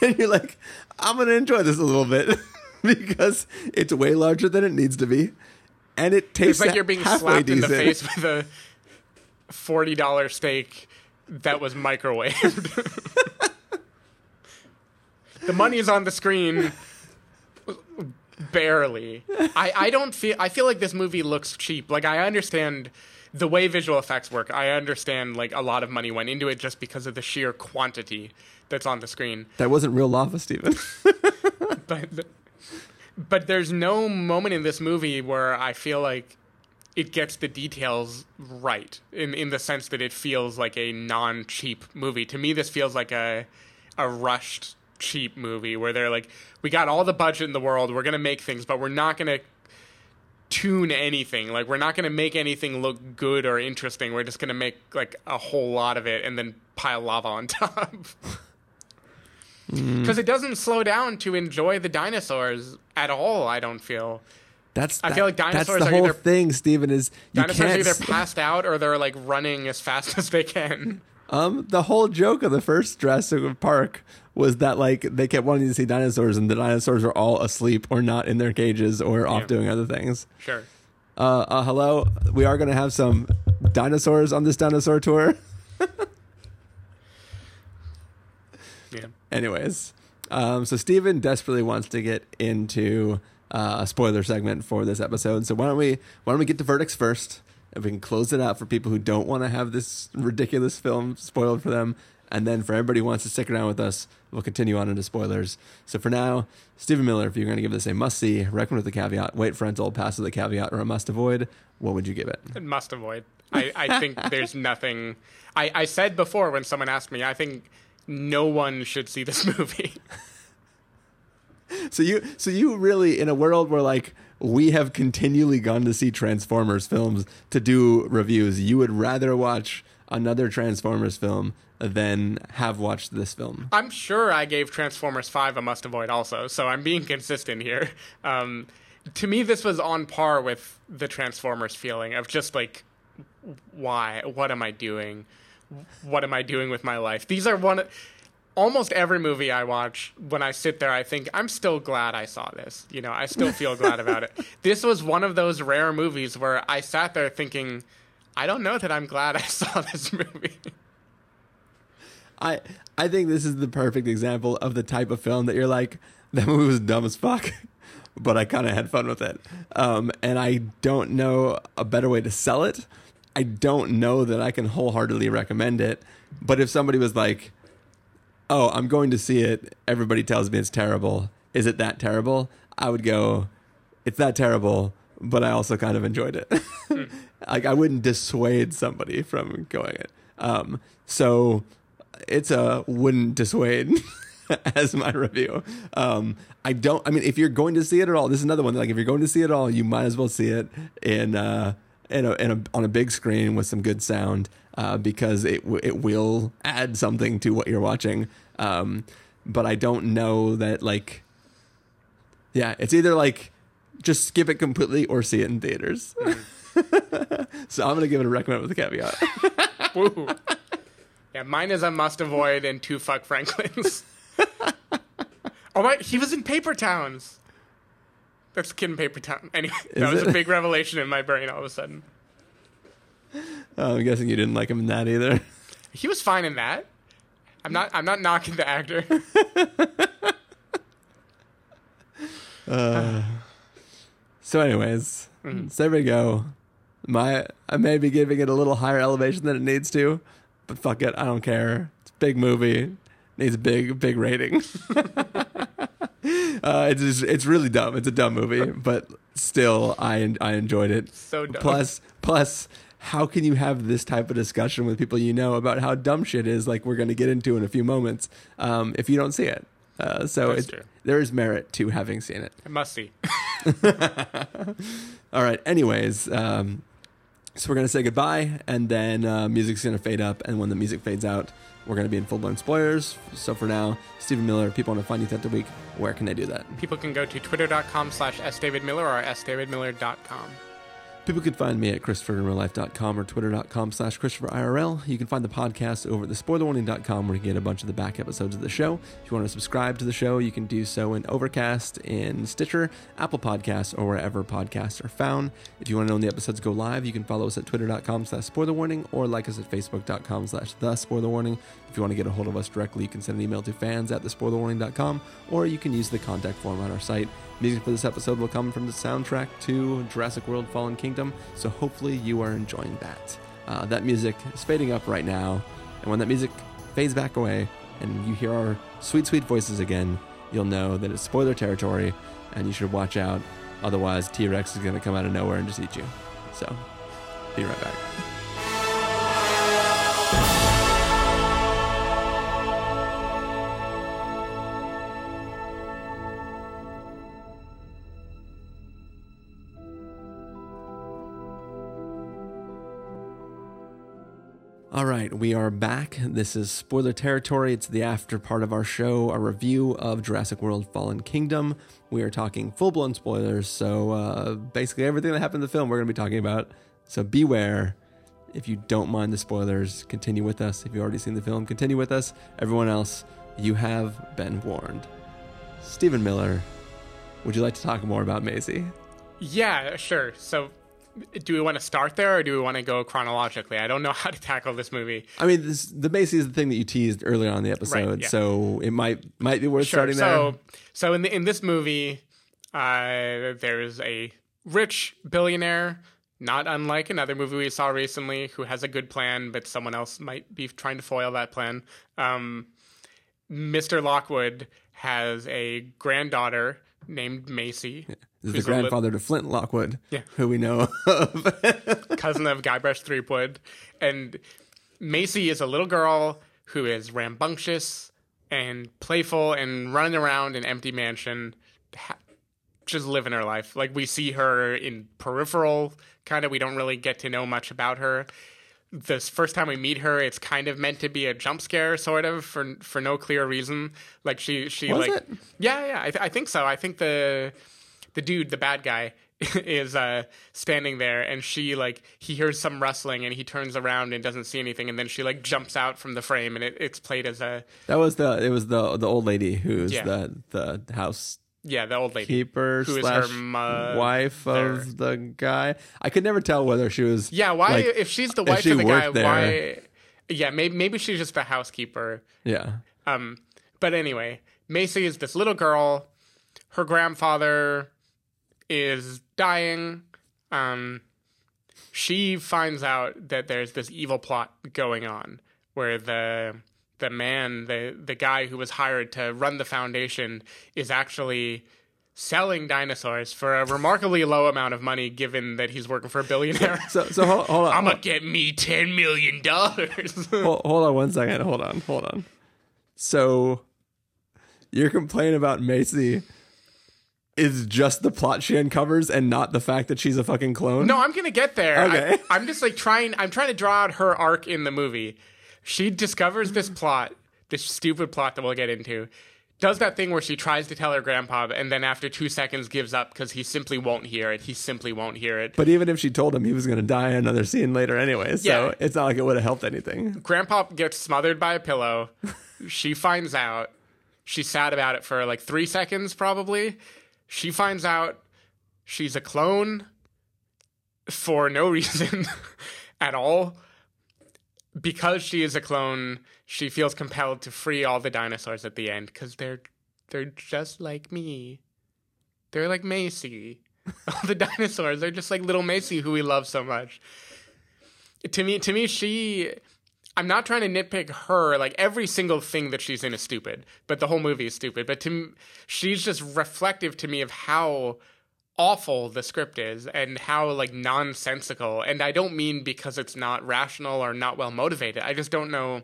Speaker 2: and you're like I'm gonna enjoy this a little bit because it's way larger than it needs to be, and it tastes
Speaker 1: It's like you're being slapped in the face with a forty dollar steak that was microwaved. the money is on the screen. Barely. I, I don't feel I feel like this movie looks cheap. Like I understand the way visual effects work. I understand like a lot of money went into it just because of the sheer quantity that's on the screen.
Speaker 2: That wasn't real lava, Stephen.
Speaker 1: but but there's no moment in this movie where I feel like it gets the details right in in the sense that it feels like a non cheap movie. To me, this feels like a a rushed cheap movie where they're like, we got all the budget in the world, we're gonna make things, but we're not gonna tune anything. Like we're not gonna make anything look good or interesting. We're just gonna make like a whole lot of it and then pile lava on top. Hmm. Because it doesn't slow down to enjoy the dinosaurs at all. I don't feel
Speaker 2: That's
Speaker 1: I
Speaker 2: that-
Speaker 1: feel like dinosaurs
Speaker 2: That's the
Speaker 1: are
Speaker 2: whole
Speaker 1: either-
Speaker 2: thing, Stephen. Is you
Speaker 1: dinosaurs
Speaker 2: can't
Speaker 1: are either passed out or they're like running as fast as they can.
Speaker 2: Um, the whole joke of the first Jurassic Park was that like they kept wanting to see dinosaurs, and the dinosaurs were all asleep or not in their cages or off doing other things.
Speaker 1: Sure.
Speaker 2: Uh, uh, hello, we are going to have some dinosaurs on this dinosaur tour.
Speaker 1: Yeah.
Speaker 2: Anyways, um, so Stephen desperately wants to get into uh, a spoiler segment for this episode. So why don't we why don't we get to verdicts first? If we can close it out for people who don't want to have this ridiculous film spoiled for them, and then for everybody who wants to stick around with us, we'll continue on into spoilers. So for now, Stephen Miller, if you're going to give this a must see, recommend with the caveat, wait for rental, pass with the caveat, or a must avoid, what would you give it?
Speaker 1: It must avoid. I, I think there's nothing. I, I said before when someone asked me, I think no one should see this movie.
Speaker 2: So you, so you really, in a world where like we have continually gone to see Transformers films to do reviews, you would rather watch another Transformers film than have watched this film.
Speaker 1: I'm sure I gave Transformers 5 a must avoid also, so I'm being consistent here. Um, to me, this was on par with the Transformers feeling of just like, why? What am I doing? What am I doing with my life? These are one. Almost every movie I watch, when I sit there, I think I'm still glad I saw this. You know, I still feel glad about it. This was one of those rare movies where I sat there thinking, I don't know that I'm glad I saw this movie.
Speaker 2: I I think this is the perfect example of the type of film that you're like, that movie was dumb as fuck, but I kind of had fun with it. Um, and I don't know a better way to sell it. I don't know that I can wholeheartedly recommend it. But if somebody was like, "Oh, I'm going to see it," everybody tells me it's terrible. Is it that terrible? I would go, "It's that terrible." But I also kind of enjoyed it. like I wouldn't dissuade somebody from going it. Um, so it's a wouldn't dissuade as my review. Um, I don't. I mean, if you're going to see it at all, this is another one. Like, if you're going to see it at all, you might as well see it in uh, in a, in a on a big screen with some good sound uh, because it it will add something to what you're watching. Um, but I don't know that like. Yeah, it's either like just skip it completely or see it in theaters. so I'm gonna give it a recommend with a caveat.
Speaker 1: Yeah, mine is a must avoid and two fuck Franklins. oh my, he was in Paper Towns. That's Kid in Paper Town. Anyway, that was
Speaker 2: it?
Speaker 1: a big revelation in my brain all of a sudden.
Speaker 2: Oh, I'm guessing you didn't like him in that either.
Speaker 1: He was fine in that. I'm not. I'm not knocking the actor.
Speaker 2: So, anyways, so there we go. My I may be giving it a little higher elevation than it needs to, but fuck it, I don't care. It's a big movie, needs a big big rating. uh, it's just, it's really dumb. It's a dumb movie, but still, I I enjoyed it.
Speaker 1: So dumb.
Speaker 2: Plus plus. How can you have this type of discussion with people you know about how dumb shit is, like we're going to get into in a few moments, um, if you don't see it? Uh, so it, there is merit to having seen it.
Speaker 1: I must see.
Speaker 2: All right. Anyways, um, so we're gonna say goodbye, and then uh, music's gonna fade up, and when the music fades out, we're gonna be in full blown spoilers. So for now, Stephen Miller, people want to find you throughout the week. Where can they do that?
Speaker 1: People can go to twitter.com slash sdavidmiller or sdavidmiller.com.
Speaker 2: People can find me at ChristopherInRealLife.com or Twitter.com slash ChristopherIRL. You can find the podcast over at TheSpoilerWarning.com where you get a bunch of the back episodes of the show. If you want to subscribe to the show, you can do so in Overcast, in Stitcher, Apple Podcasts, or wherever podcasts are found. If you want to know when the episodes go live, you can follow us at Twitter.com slash SpoilerWarning or like us at Facebook.com slash TheSpoilerWarning. If you want to get a hold of us directly, you can send an email to fans at TheSpoilerWarning.com or you can use the contact form on our site. Music for this episode will come from the soundtrack to Jurassic World Fallen Kingdom, so hopefully you are enjoying that. Uh, that music is fading up right now, and when that music fades back away and you hear our sweet, sweet voices again, you'll know that it's spoiler territory and you should watch out. Otherwise, T Rex is going to come out of nowhere and just eat you. So, be right back. All right, we are back. This is spoiler territory. It's the after part of our show, a review of Jurassic World Fallen Kingdom. We are talking full blown spoilers, so uh, basically everything that happened in the film we're going to be talking about. So beware. If you don't mind the spoilers, continue with us. If you've already seen the film, continue with us. Everyone else, you have been warned. Stephen Miller, would you like to talk more about Maisie?
Speaker 1: Yeah, sure. So, do we want to start there or do we want to go chronologically? I don't know how to tackle this movie.
Speaker 2: I mean, this, the Maisie is the thing that you teased earlier on in the episode,
Speaker 1: yeah.
Speaker 2: so it might might be worth starting there.
Speaker 1: So, so in the, in this movie, uh, there's a rich billionaire, not unlike another movie we saw recently, who has a good plan, but someone else might be trying to foil that plan. Um, Mr. Lockwood has a granddaughter named Maisie.
Speaker 2: This is the grandfather to Flint Lockwood,
Speaker 1: Yeah.
Speaker 2: who we know of.
Speaker 1: cousin of Guybrush Threepwood, and Maisie is a little girl who is rambunctious and playful and running around an empty mansion, ha- just living her life. Like we see her in peripheral, kind of. We don't really get to know much about her. This first time we meet her, it's kind of meant to be a jump scare, sort of, for for no clear reason. Like she she
Speaker 2: Was
Speaker 1: like
Speaker 2: it?
Speaker 1: yeah yeah I, th- I think so. I think the the dude, the bad guy, is uh standing there and she like he hears some rustling and he turns around and doesn't see anything and then she like jumps out from the frame and it, it's played as a
Speaker 2: That was the it was the the old lady who's
Speaker 1: Yeah.
Speaker 2: the the house
Speaker 1: yeah the old lady
Speaker 2: keeper
Speaker 1: Who is her
Speaker 2: slash
Speaker 1: mother.
Speaker 2: wife of the guy. I could never tell whether she was
Speaker 1: yeah why
Speaker 2: like,
Speaker 1: if she's the wife
Speaker 2: she
Speaker 1: of the guy
Speaker 2: there.
Speaker 1: why yeah maybe maybe she's just the housekeeper
Speaker 2: yeah
Speaker 1: Um, but anyway, Maisie is this little girl. Her grandfather is dying. Um, she finds out that there's this evil plot going on where the the man, the the guy who was hired to run the foundation, is actually selling dinosaurs for a remarkably low amount of money, given that he's working for a billionaire.
Speaker 2: So so hold, hold on.
Speaker 1: I'm gonna get me ten million dollars.
Speaker 2: hold, hold on one second. Hold on. Hold on. So your complaint about Maisie is just the plot she uncovers and not the fact that she's a fucking clone?
Speaker 1: No, I'm gonna get there.
Speaker 2: Okay.
Speaker 1: I, am just like trying. I'm trying to draw out her arc in the movie. She discovers this mm-hmm. plot, this stupid plot that we'll get into. Does that thing where she tries to tell her grandpa, and then after two seconds gives up because he simply won't hear it. He simply won't hear it.
Speaker 2: But even if she told him he was going to die in another scene later anyway, so
Speaker 1: Yeah.
Speaker 2: it's not like it would have helped anything.
Speaker 1: Grandpa gets smothered by a pillow. she finds out. She's sad about it for like three seconds, probably. She finds out she's a clone for no reason at all. Because she is a clone, she feels compelled to free all the dinosaurs at the end because they're they're just like me. They're like Maisie. All the dinosaurs, they're just like little Maisie who we love so much to me to me she i'm not trying to nitpick her like every single thing that she's in is stupid but the whole movie is stupid but to m- she's just reflective to me of how awful the script is and how like nonsensical and i don't mean because it's not rational or not well motivated i just don't know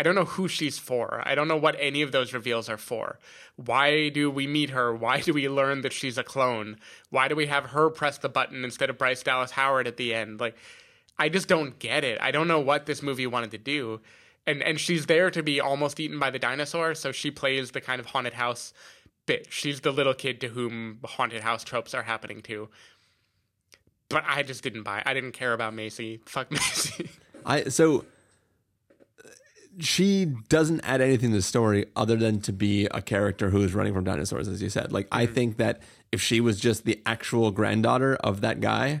Speaker 1: I don't know who she's for. I don't know what any of those reveals are for. Why do we meet her? Why do we learn that she's a clone? Why do we have her press the button instead of Bryce Dallas Howard at the end? Like, I just don't get it. I don't know what this movie wanted to do. And and she's there to be almost eaten by the dinosaur, so she plays the kind of haunted house She's the little kid to whom haunted house tropes are happening to. But I just didn't buy. it. I didn't care about Maisie. Fuck Maisie.
Speaker 2: I so she doesn't add anything to the story other than to be a character who is running from dinosaurs, as you said. Like I mm-hmm. think that if she was just the actual granddaughter of that guy,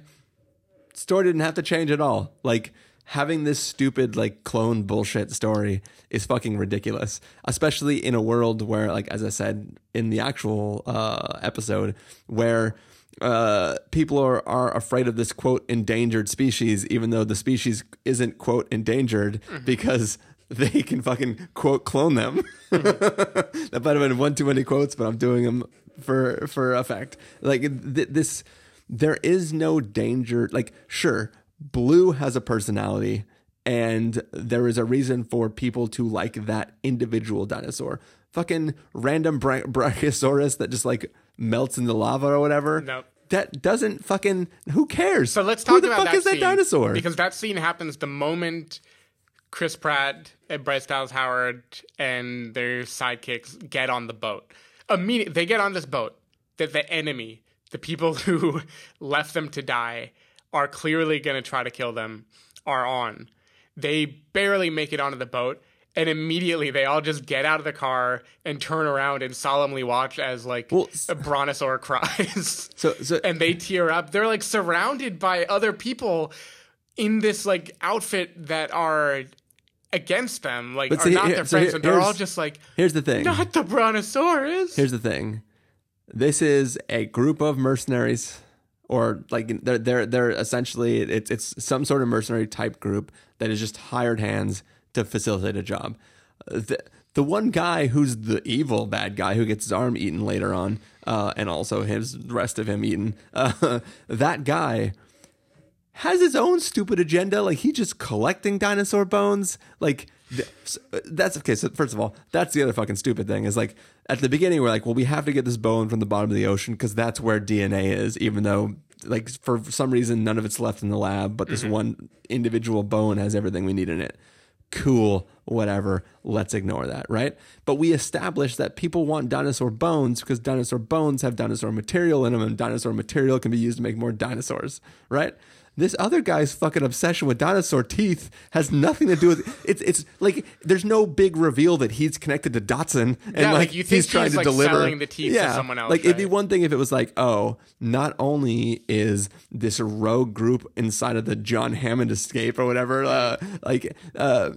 Speaker 2: story didn't have to change at all. Like having this stupid like clone bullshit story is fucking ridiculous, especially in a world where, like as I said in the actual uh, episode, where uh, people are, are afraid of this quote endangered species, even though the species isn't quote endangered because they can fucking quote clone them. that might have been one too many quotes, but I'm doing them for for effect. Like th- this, there is no danger. Like sure, Blue has a personality, and there is a reason for people to like that individual dinosaur. Fucking random bra- Brachiosaurus that just like melts in the lava or whatever.
Speaker 1: Nope.
Speaker 2: That doesn't fucking. Who cares?
Speaker 1: So let's talk Who
Speaker 2: the
Speaker 1: about
Speaker 2: fuck
Speaker 1: that
Speaker 2: is that dinosaur?
Speaker 1: Because that scene happens the moment Chris Pratt and Bryce Dallas Howard and their sidekicks get on the boat. Immediately, they get on this boat that the enemy, the people who left them to die, are clearly going to try to kill them, are on. They barely make it onto the boat. And immediately they all just get out of the car and turn around and solemnly watch as like
Speaker 2: Well,
Speaker 1: a brontosaur cries
Speaker 2: So- so-
Speaker 1: and they tear up. They're like surrounded by other people in this like outfit that are against them, like are not
Speaker 2: here-
Speaker 1: their
Speaker 2: so
Speaker 1: friends,
Speaker 2: here-
Speaker 1: and they're all just like,
Speaker 2: Here's the thing.
Speaker 1: not the brontosaurus.
Speaker 2: Here's the thing. This is a group of mercenaries, or like they're they're they're essentially it's it's some sort of mercenary type group that is just hired hands to facilitate a job. The the one guy who's the evil bad guy who gets his arm eaten later on, uh, and also his rest of him eaten. Uh, that guy has his own stupid agenda. Like he's just collecting dinosaur bones. Like that's okay. So first of all, that's the other fucking stupid thing is like at the beginning we're like, well, we have to get this bone from the bottom of the ocean because that's where DNA is. Even though like for some reason none of it's left in the lab, but this mm-hmm. one individual bone has everything we need in it. Cool, whatever. Let's ignore that, right? But we established that people want dinosaur bones because dinosaur bones have dinosaur material in them, and dinosaur material can be used to make more dinosaurs, right? This other guy's fucking obsession with dinosaur teeth has nothing to do with it's. It's like there's no big reveal that he's connected to Dodgson and
Speaker 1: Yeah,
Speaker 2: like,
Speaker 1: think
Speaker 2: he's trying
Speaker 1: he's,
Speaker 2: to
Speaker 1: like,
Speaker 2: deliver
Speaker 1: selling the teeth to someone else,
Speaker 2: Like it'd be one thing if it was like, oh, not only is this rogue group inside of the John Hammond escape or whatever, uh, like. uh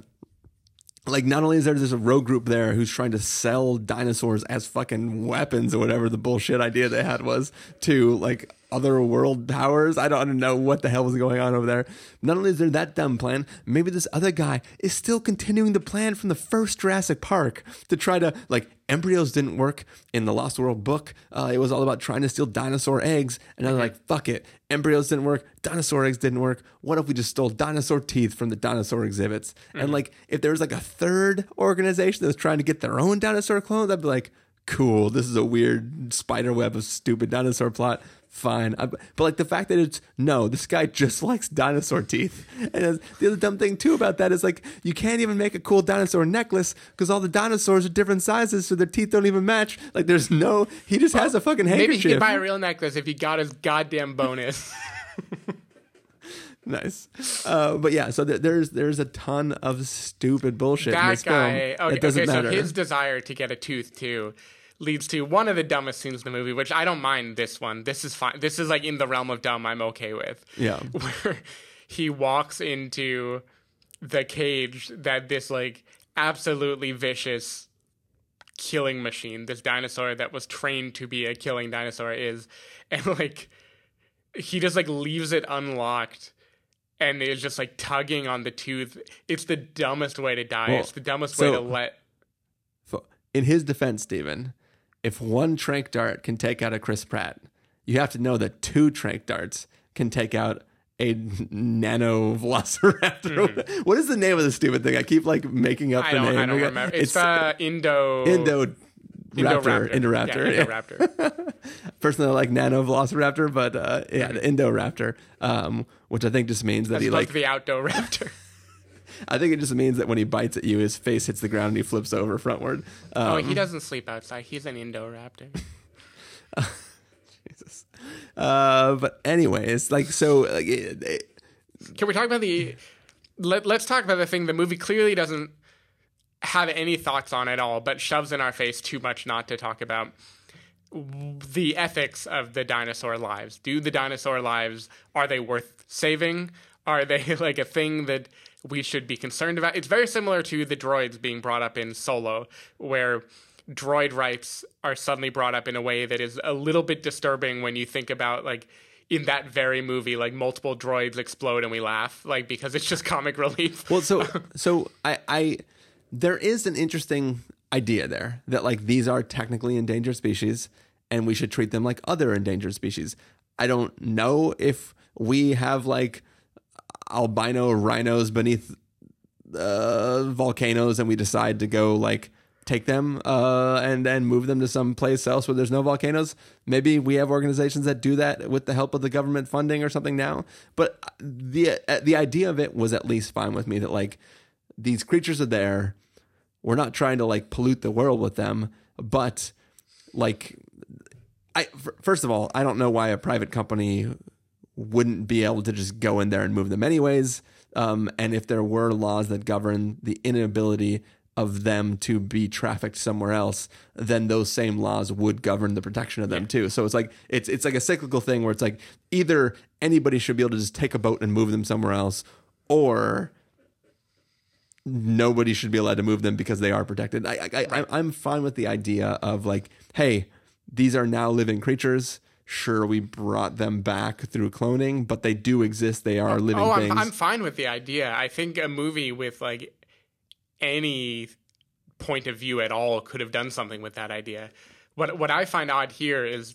Speaker 2: like not only is there this rogue group there who's trying to sell dinosaurs as fucking weapons or whatever the bullshit idea they had was to like other world powers. I don't, I don't know what the hell was going on over there. Not only is there that dumb plan, maybe this other guy is still continuing the plan from the first Jurassic Park to try to like embryos didn't work in the Lost World book. Uh, it was all about trying to steal dinosaur eggs, and they're like, fuck it, embryos didn't work, dinosaur eggs didn't work. What if we just stole dinosaur teeth from the dinosaur exhibits? And like, if there was like a third organization that was trying to get their own dinosaur clones, I'd be like, cool, this is a weird spider web of stupid dinosaur plot. Fine, I, but like the fact that it's no, this guy just likes dinosaur teeth. And the other dumb thing too about that is like you can't even make a cool dinosaur necklace because all the dinosaurs are different sizes, so their teeth don't even match. Like there's no, he just has a fucking
Speaker 1: Maybe he could buy a real necklace if he got his goddamn bonus.
Speaker 2: nice, uh, but yeah. So there, there's there's a ton of stupid bullshit in this
Speaker 1: guy.
Speaker 2: film
Speaker 1: Okay,
Speaker 2: that doesn't
Speaker 1: okay,
Speaker 2: matter.
Speaker 1: so his desire to get a tooth too leads to one of the dumbest scenes in the movie, which I don't mind. This one, this is fine. This is like in the realm of dumb. I'm okay with.
Speaker 2: Yeah.
Speaker 1: where he walks into the cage that this like absolutely vicious killing machine, this dinosaur that was trained to be a killing dinosaur is, and like he just like leaves it unlocked and is just like tugging on the tooth. It's the dumbest way to die.
Speaker 2: Well,
Speaker 1: it's the dumbest
Speaker 2: so-
Speaker 1: way to let.
Speaker 2: In his defense, Stephen, if one trank dart can take out a Chris Pratt, you have to know that two trank darts can take out a nano velociraptor. What is the name of the stupid thing? I keep like making up.
Speaker 1: I
Speaker 2: the name.
Speaker 1: I don't remember. It's, uh, Indo.
Speaker 2: Indo.
Speaker 1: Indoraptor.
Speaker 2: Raptor, Indoraptor.
Speaker 1: Yeah, Indoraptor.
Speaker 2: Personally, I like Nano Velociraptor, but uh, yeah, the Indoraptor, um, which I think just means that
Speaker 1: As
Speaker 2: he like.
Speaker 1: the outdoor raptor.
Speaker 2: I think it just means that when he bites at you, his face hits the ground and he flips over frontward.
Speaker 1: oh,
Speaker 2: Um,
Speaker 1: he doesn't sleep outside. He's an Indoraptor.
Speaker 2: Jesus. Uh, but anyways, like so, like it, it-
Speaker 1: Can we talk about the? Let, let's talk about the thing the movie clearly doesn't have any thoughts on at all, but shoves in our face too much not to talk about the ethics of the dinosaur lives. Do the dinosaur lives are they worth saving? Are they like a thing that we should be concerned about? It's very similar to the droids being brought up in Solo, where droid rights are suddenly brought up in a way that is a little bit disturbing when you think about like in that very movie like multiple droids explode and we laugh like because it's just comic relief
Speaker 2: well, so so I, I there is an interesting idea there that like these are technically endangered species and we should treat them like other endangered species. I don't know if we have like albino rhinos beneath uh, volcanoes and we decide to go like take them uh, and and move them to some place else where there's no volcanoes. Maybe we have organizations that do that with the help of the government funding or something now. But the uh, the idea of it was at least fine with me that like these creatures are there. We're not trying to like pollute the world with them, but like I f- first of all, I don't know why a private company wouldn't be able to just go in there and move them anyways. Um, and if there were laws that govern the inability of them to be trafficked somewhere else, then those same laws would govern the protection of them too. So it's like it's it's like a cyclical thing where it's like either anybody should be able to just take a boat and move them somewhere else, or nobody should be allowed to move them because they are protected. I, I, I I'm fine with the idea of like, hey, these are now living creatures. Sure, we brought them back through cloning, but they do exist. They are oh, living
Speaker 1: oh
Speaker 2: things.
Speaker 1: I'm, I'm fine with the idea i think a movie with like any point of view at all could have done something with that idea what what i find odd here is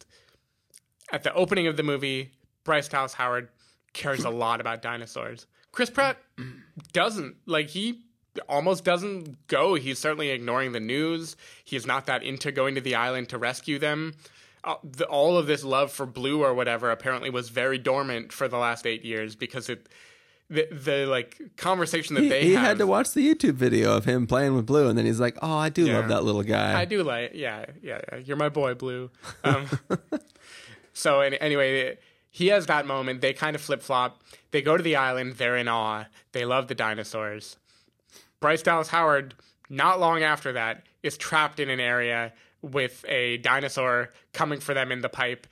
Speaker 1: at the opening of the movie bryce dallas howard cares a lot about dinosaurs chris pratt doesn't like he almost doesn't go he's certainly ignoring the news he's not that into going to the island to rescue them uh, the, all of this love for blue or whatever apparently was very dormant for the last eight years because it the, the like conversation that
Speaker 2: He,
Speaker 1: they
Speaker 2: he
Speaker 1: have,
Speaker 2: had to watch the YouTube video of him playing with Blue, and then he's like, "Oh, I do
Speaker 1: Yeah.
Speaker 2: love that little guy."
Speaker 1: I do like, yeah, yeah, yeah. You're my boy, Blue. Um, so any, anyway, he has that moment. They kind of flip flop. They go to the island. They're in awe. They love the dinosaurs. Bryce Dallas Howard, not long after that, is trapped in an area with a dinosaur coming for them in the pipe.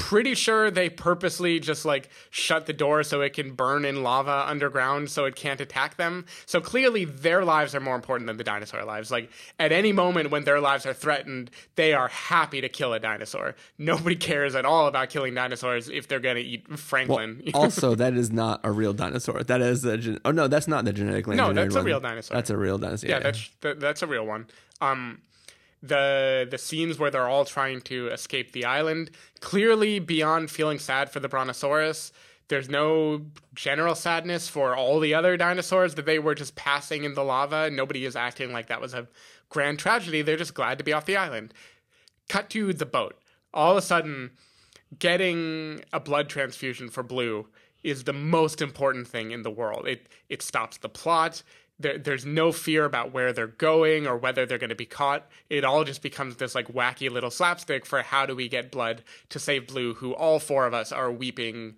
Speaker 1: Pretty sure they purposely just like shut the door so it can burn in lava underground so it can't attack them. So clearly their lives are more important than the dinosaur lives. Like at any moment when their lives are threatened, they are happy to kill a dinosaur. Nobody cares at all about killing dinosaurs if they're going to eat Franklin.
Speaker 2: also, that is not a real dinosaur. That is a gen- oh no, that's not the genetically
Speaker 1: No, that's a
Speaker 2: one.
Speaker 1: real dinosaur.
Speaker 2: That's a real dinosaur.
Speaker 1: yeah, that's that, that's a real one. Um, the the scenes where they're all trying to escape the island, clearly beyond feeling sad for the brontosaurus. There's no general sadness for all the other dinosaurs that they were just passing in the lava. Nobody is acting like that was a grand tragedy. They're just glad to be off the island. Cut to the boat. All of a sudden, getting a blood transfusion for Blue is the most important thing in the world. It it stops the plot. There, there's no fear about where they're going or whether they're going to be caught. It all just becomes this like wacky little slapstick for how do we get blood to save Blue, who all four of us are weeping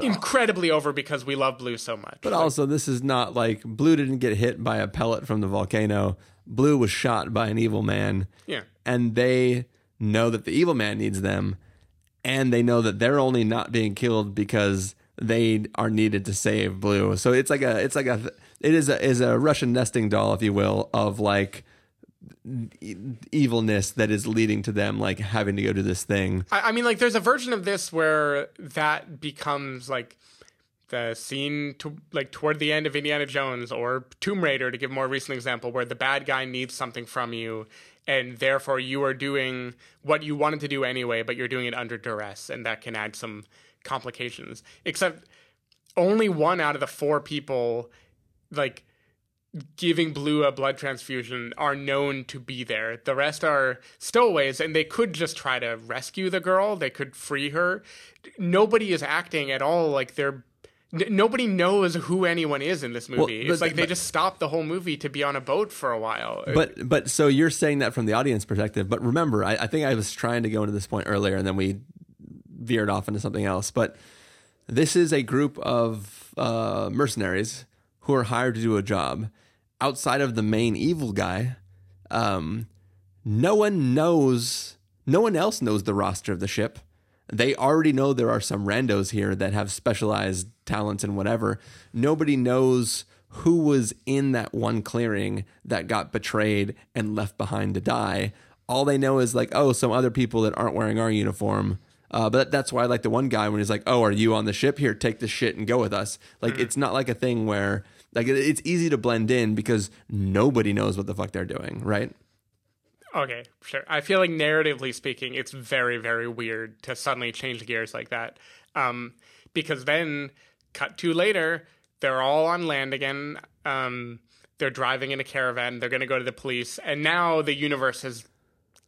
Speaker 1: incredibly over because we love Blue so much.
Speaker 2: But also, this is not like Blue didn't get hit by a pellet from the volcano. Blue was shot by an evil man.
Speaker 1: Yeah.
Speaker 2: And they know that the evil man needs them. And they know that they're only not being killed because they are needed to save Blue. So it's like a, it's like a, it is a, is a Russian nesting doll, if you will, of like evilness that is leading to them like having to go do this thing.
Speaker 1: I, I mean, like, there's a version of this where that becomes like the scene to like toward the end of Indiana Jones or Tomb Raider, to give more recent example, where the bad guy needs something from you, and therefore you are doing what you wanted to do anyway, but you're doing it under duress, and that can add some complications. Except only one out of the four people, like giving Blue a blood transfusion are known to be there. The rest are stowaways, and they could just try to rescue the girl. They could free her. Nobody is acting at all like they're. n- Nobody knows who anyone is in this movie.
Speaker 2: but-
Speaker 1: it's like they
Speaker 2: but-
Speaker 1: just stopped the whole movie to be on a boat for a while.
Speaker 2: But but so you're saying that from the audience perspective. But remember, I, I think I was trying to go into this point earlier, and then we veered off into something else. But this is a group of uh, mercenaries who are hired to do a job outside of the main evil guy. Um, no one knows. No one else knows the roster of the ship. They already know there are some randos here that have specialized talents and whatever. Nobody knows who was in that one clearing that got betrayed and left behind to die. All they know is like, oh, some other people that aren't wearing our uniform. Uh, but that's why I like the one guy when he's like, "Oh, are you on the ship? Here, take this shit and go with us." Like, it's not like a thing where like it's easy to blend in because nobody knows what the fuck they're doing, right?
Speaker 1: Okay, sure. I feel like narratively speaking, it's very, very weird to suddenly change gears like that. Um, because then, cut to later, they're all on land again. Um, they're driving in a caravan. They're going to go to the police, and now the universe has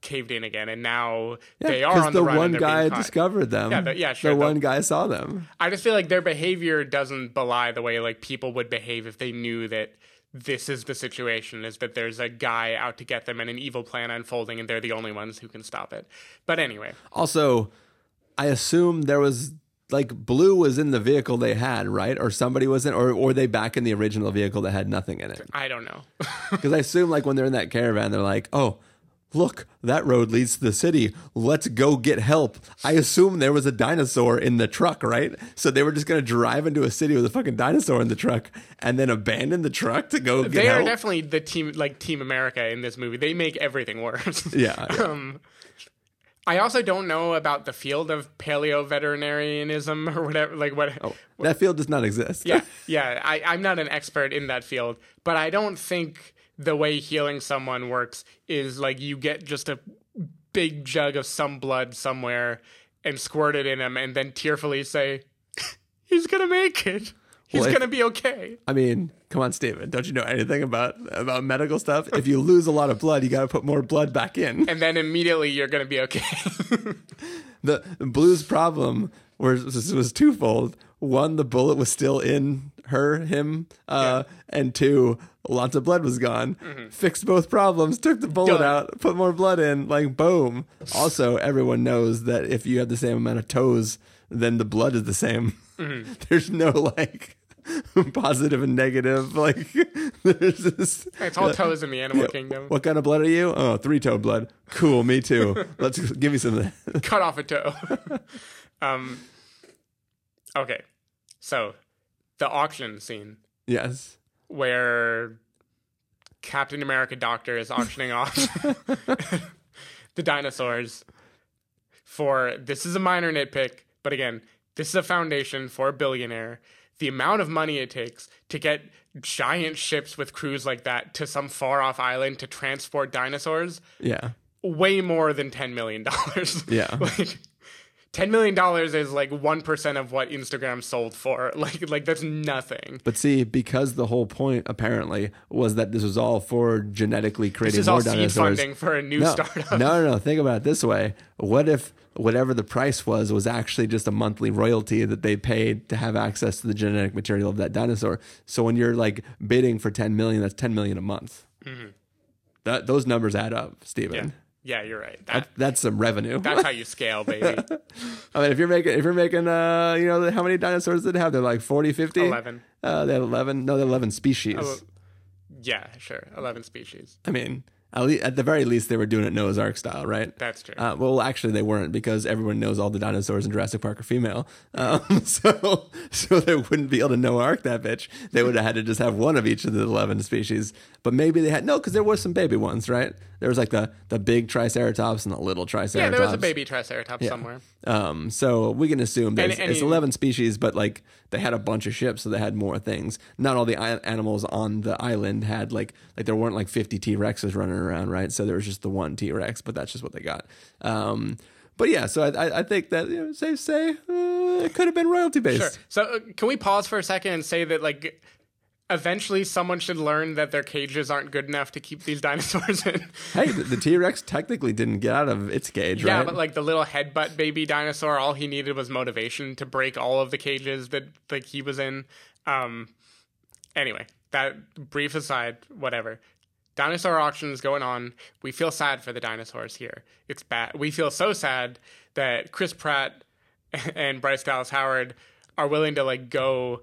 Speaker 1: caved in again, and now they are on the,
Speaker 2: the
Speaker 1: run.
Speaker 2: one guy discovered them.
Speaker 1: Yeah, the- yeah, sure,
Speaker 2: The
Speaker 1: the-
Speaker 2: one guy saw them.
Speaker 1: I just feel like their behavior doesn't belie the way like people would behave if they knew that this is the situation is that there's a guy out to get them and an evil plan unfolding and they're the only ones who can stop it. But anyway,
Speaker 2: Also, I assume there was like Blue was in the vehicle they had, right? Or somebody was in, or or they back in the original vehicle that had nothing in it.
Speaker 1: I don't know.
Speaker 2: Because I assume like when they're in that caravan, they're like, oh. Look, that road leads to the city. Let's go get help. I assume there was a dinosaur in the truck, right? So they were just going to drive into a city with a fucking dinosaur in the truck and then abandon the truck to go get
Speaker 1: they
Speaker 2: help.
Speaker 1: are definitely the team like Team America in this movie. They make everything worse.
Speaker 2: yeah.
Speaker 1: um, I also don't know about the field of paleo veterinarianism or whatever. Like what?
Speaker 2: Oh, that field does not exist.
Speaker 1: yeah, yeah. I, I'm not an expert in that field, but I don't think the way healing someone works is like you get just a big jug of some blood somewhere and squirt it in him, and then tearfully say, "He's gonna make it. He's
Speaker 2: Well, if-
Speaker 1: gonna be okay."
Speaker 2: I mean, come on, Stephen. Don't you know anything about about medical stuff? If you lose a lot of blood, you got to put more blood back in.
Speaker 1: And then immediately you're gonna be okay.
Speaker 2: The Blue's problem was was twofold. one, the bullet was still in her, him, uh, and two, lots of blood was gone. Fixed both problems, took the bullet
Speaker 1: Done.
Speaker 2: out, put more blood in, like boom. Also, everyone knows that if you have the same amount of toes, then the blood is the same. There's no like positive and negative. Like there's this.
Speaker 1: It's all toes in the animal
Speaker 2: Yeah.
Speaker 1: kingdom.
Speaker 2: What kind of blood are you? Oh, three toe blood. Cool, me too. Let's give me some of that.
Speaker 1: Cut off a toe. um. Okay, so the auction scene
Speaker 2: Yes.
Speaker 1: Where Captain America Doctor is auctioning off the dinosaurs for this is a minor nitpick, but again, this is a foundation for a billionaire. The amount of money it takes to get giant ships with crews like that to some far off island to transport dinosaurs,
Speaker 2: Yeah.
Speaker 1: way more than $10 million.
Speaker 2: Yeah.
Speaker 1: like, $10 million is like 1% of what Instagram sold for. Like, like that's nothing.
Speaker 2: But see, because the whole point apparently was that this was all for genetically creating
Speaker 1: This is
Speaker 2: more
Speaker 1: all seed funding for a new
Speaker 2: no,
Speaker 1: startup.
Speaker 2: no, no, no. Think about it this way: What if whatever the price was was actually just a monthly royalty that they paid to have access to the genetic material of that dinosaur? So when you're like bidding for ten million, that's ten million a month. That those numbers add up, Stephen.
Speaker 1: Mm-hmm. Yeah. Yeah, you're right. That,
Speaker 2: That, that's some revenue.
Speaker 1: that's how you scale, baby.
Speaker 2: I mean, if you're making, if you're making, uh, you know, how many dinosaurs did they have? They're like 40, 50?
Speaker 1: 11.
Speaker 2: Uh, they had 11. No, they're 11 species.
Speaker 1: Oh, yeah, sure. 11 species.
Speaker 2: I mean, at, the very least, they were doing it Noah's Ark style, right?
Speaker 1: That's true.
Speaker 2: Uh, well, actually, they weren't because everyone knows all the dinosaurs in Jurassic Park are female. Um, so, so they wouldn't be able to Noah Ark that bitch. They would have had to just have one of each of the eleven species. But maybe they had no, because there was some baby ones, right? There was like the the big Triceratops and the little Triceratops.
Speaker 1: yeah, there was a baby Triceratops somewhere.
Speaker 2: Um, so we can assume
Speaker 1: And-
Speaker 2: it's,
Speaker 1: and
Speaker 2: it's 11 species, but like they had a bunch of ships, so they had more things. Not all the I- animals on the island had like like there weren't like 50 T Rexes running around, right? So there was just the one T Rex, but that's just what they got. Um, but yeah, so I, I, I think that you know, safe say uh, it could have been royalty based.
Speaker 1: Sure. So uh, can we pause for a second and say that like eventually someone should learn that their cages aren't good enough to keep these dinosaurs in.
Speaker 2: Hey, the, T Rex technically didn't get out of its cage, right?
Speaker 1: Yeah,
Speaker 2: right?
Speaker 1: but like the little headbutt baby dinosaur, all he needed was motivation to break all of the cages that like he was in. Um anyway, that brief aside, whatever. Dinosaur auctions going on. We feel sad for the dinosaurs here. It's bad. We feel so sad that Chris Pratt and Bryce Dallas Howard are willing to like go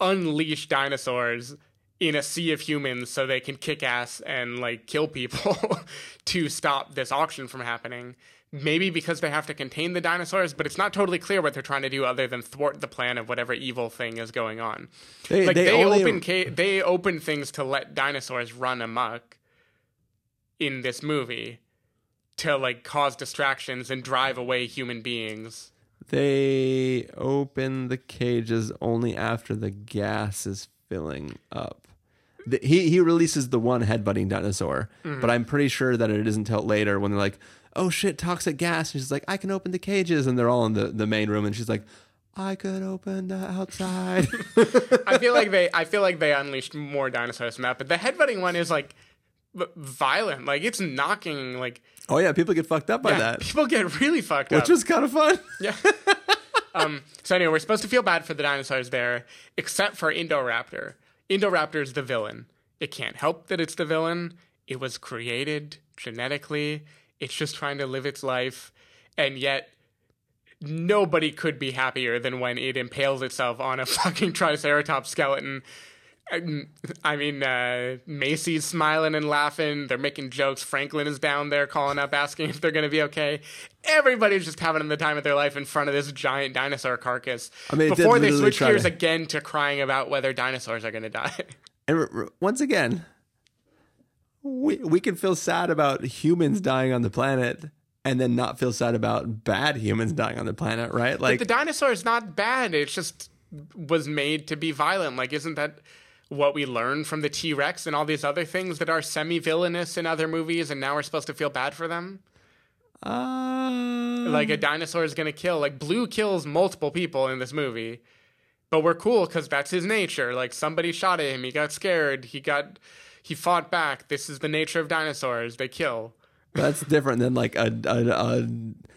Speaker 1: unleash dinosaurs in a sea of humans so they can kick ass and like kill people to stop this auction from happening. Maybe because they have to contain the dinosaurs, but it's not totally clear what they're trying to do other than thwart the plan of whatever evil thing is going on.
Speaker 2: They-
Speaker 1: like
Speaker 2: they
Speaker 1: they, open ca- they open things to let dinosaurs run amok in this movie to like cause distractions and drive away human beings.
Speaker 2: They open the cages only after the gas is filling up. The, he he releases the one headbutting dinosaur, mm. but I'm pretty sure that it isn't until later when they're like, "Oh shit, toxic gas!" And she's like, "I can open the cages," and they're all in the, the main room, and she's like, "I could open the outside."
Speaker 1: I feel like they I feel like they unleashed more dinosaurs from that, but the headbutting one is like violent. Like it's knocking like
Speaker 2: oh yeah, people get fucked up by
Speaker 1: yeah,
Speaker 2: that,
Speaker 1: people get really fucked up.
Speaker 2: which was kind of fun.
Speaker 1: Yeah. um, so anyway, we're supposed to feel bad for the dinosaurs there, except for Indoraptor. Indoraptor is the villain. It can't help that it's the villain. It was created genetically. It's just trying to live its life, and yet nobody could be happier than when it impales itself on a fucking Triceratops skeleton. I mean, uh, Maisie's smiling and laughing. They're making jokes. Franklin is down there calling up, asking if they're going to be okay. Everybody's just having the time of their life in front of this giant dinosaur carcass.
Speaker 2: I mean,
Speaker 1: before they switch gears
Speaker 2: to-
Speaker 1: again to crying about whether dinosaurs are going to die.
Speaker 2: And r- r- once again, we we can feel sad about humans dying on the planet, and then not feel sad about bad humans dying on the planet, right? Like
Speaker 1: the dinosaur is not bad. It just was made to be violent. Like, isn't that what we learned from the T Rex and all these other things that are semi villainous in other movies? And now we're supposed to feel bad for them?
Speaker 2: uh,
Speaker 1: like a dinosaur is gonna kill like blue kills multiple people in this movie but we're cool because that's his nature like somebody shot at him he got scared he got he fought back this is the nature of dinosaurs they kill
Speaker 2: that's different than like a, a, a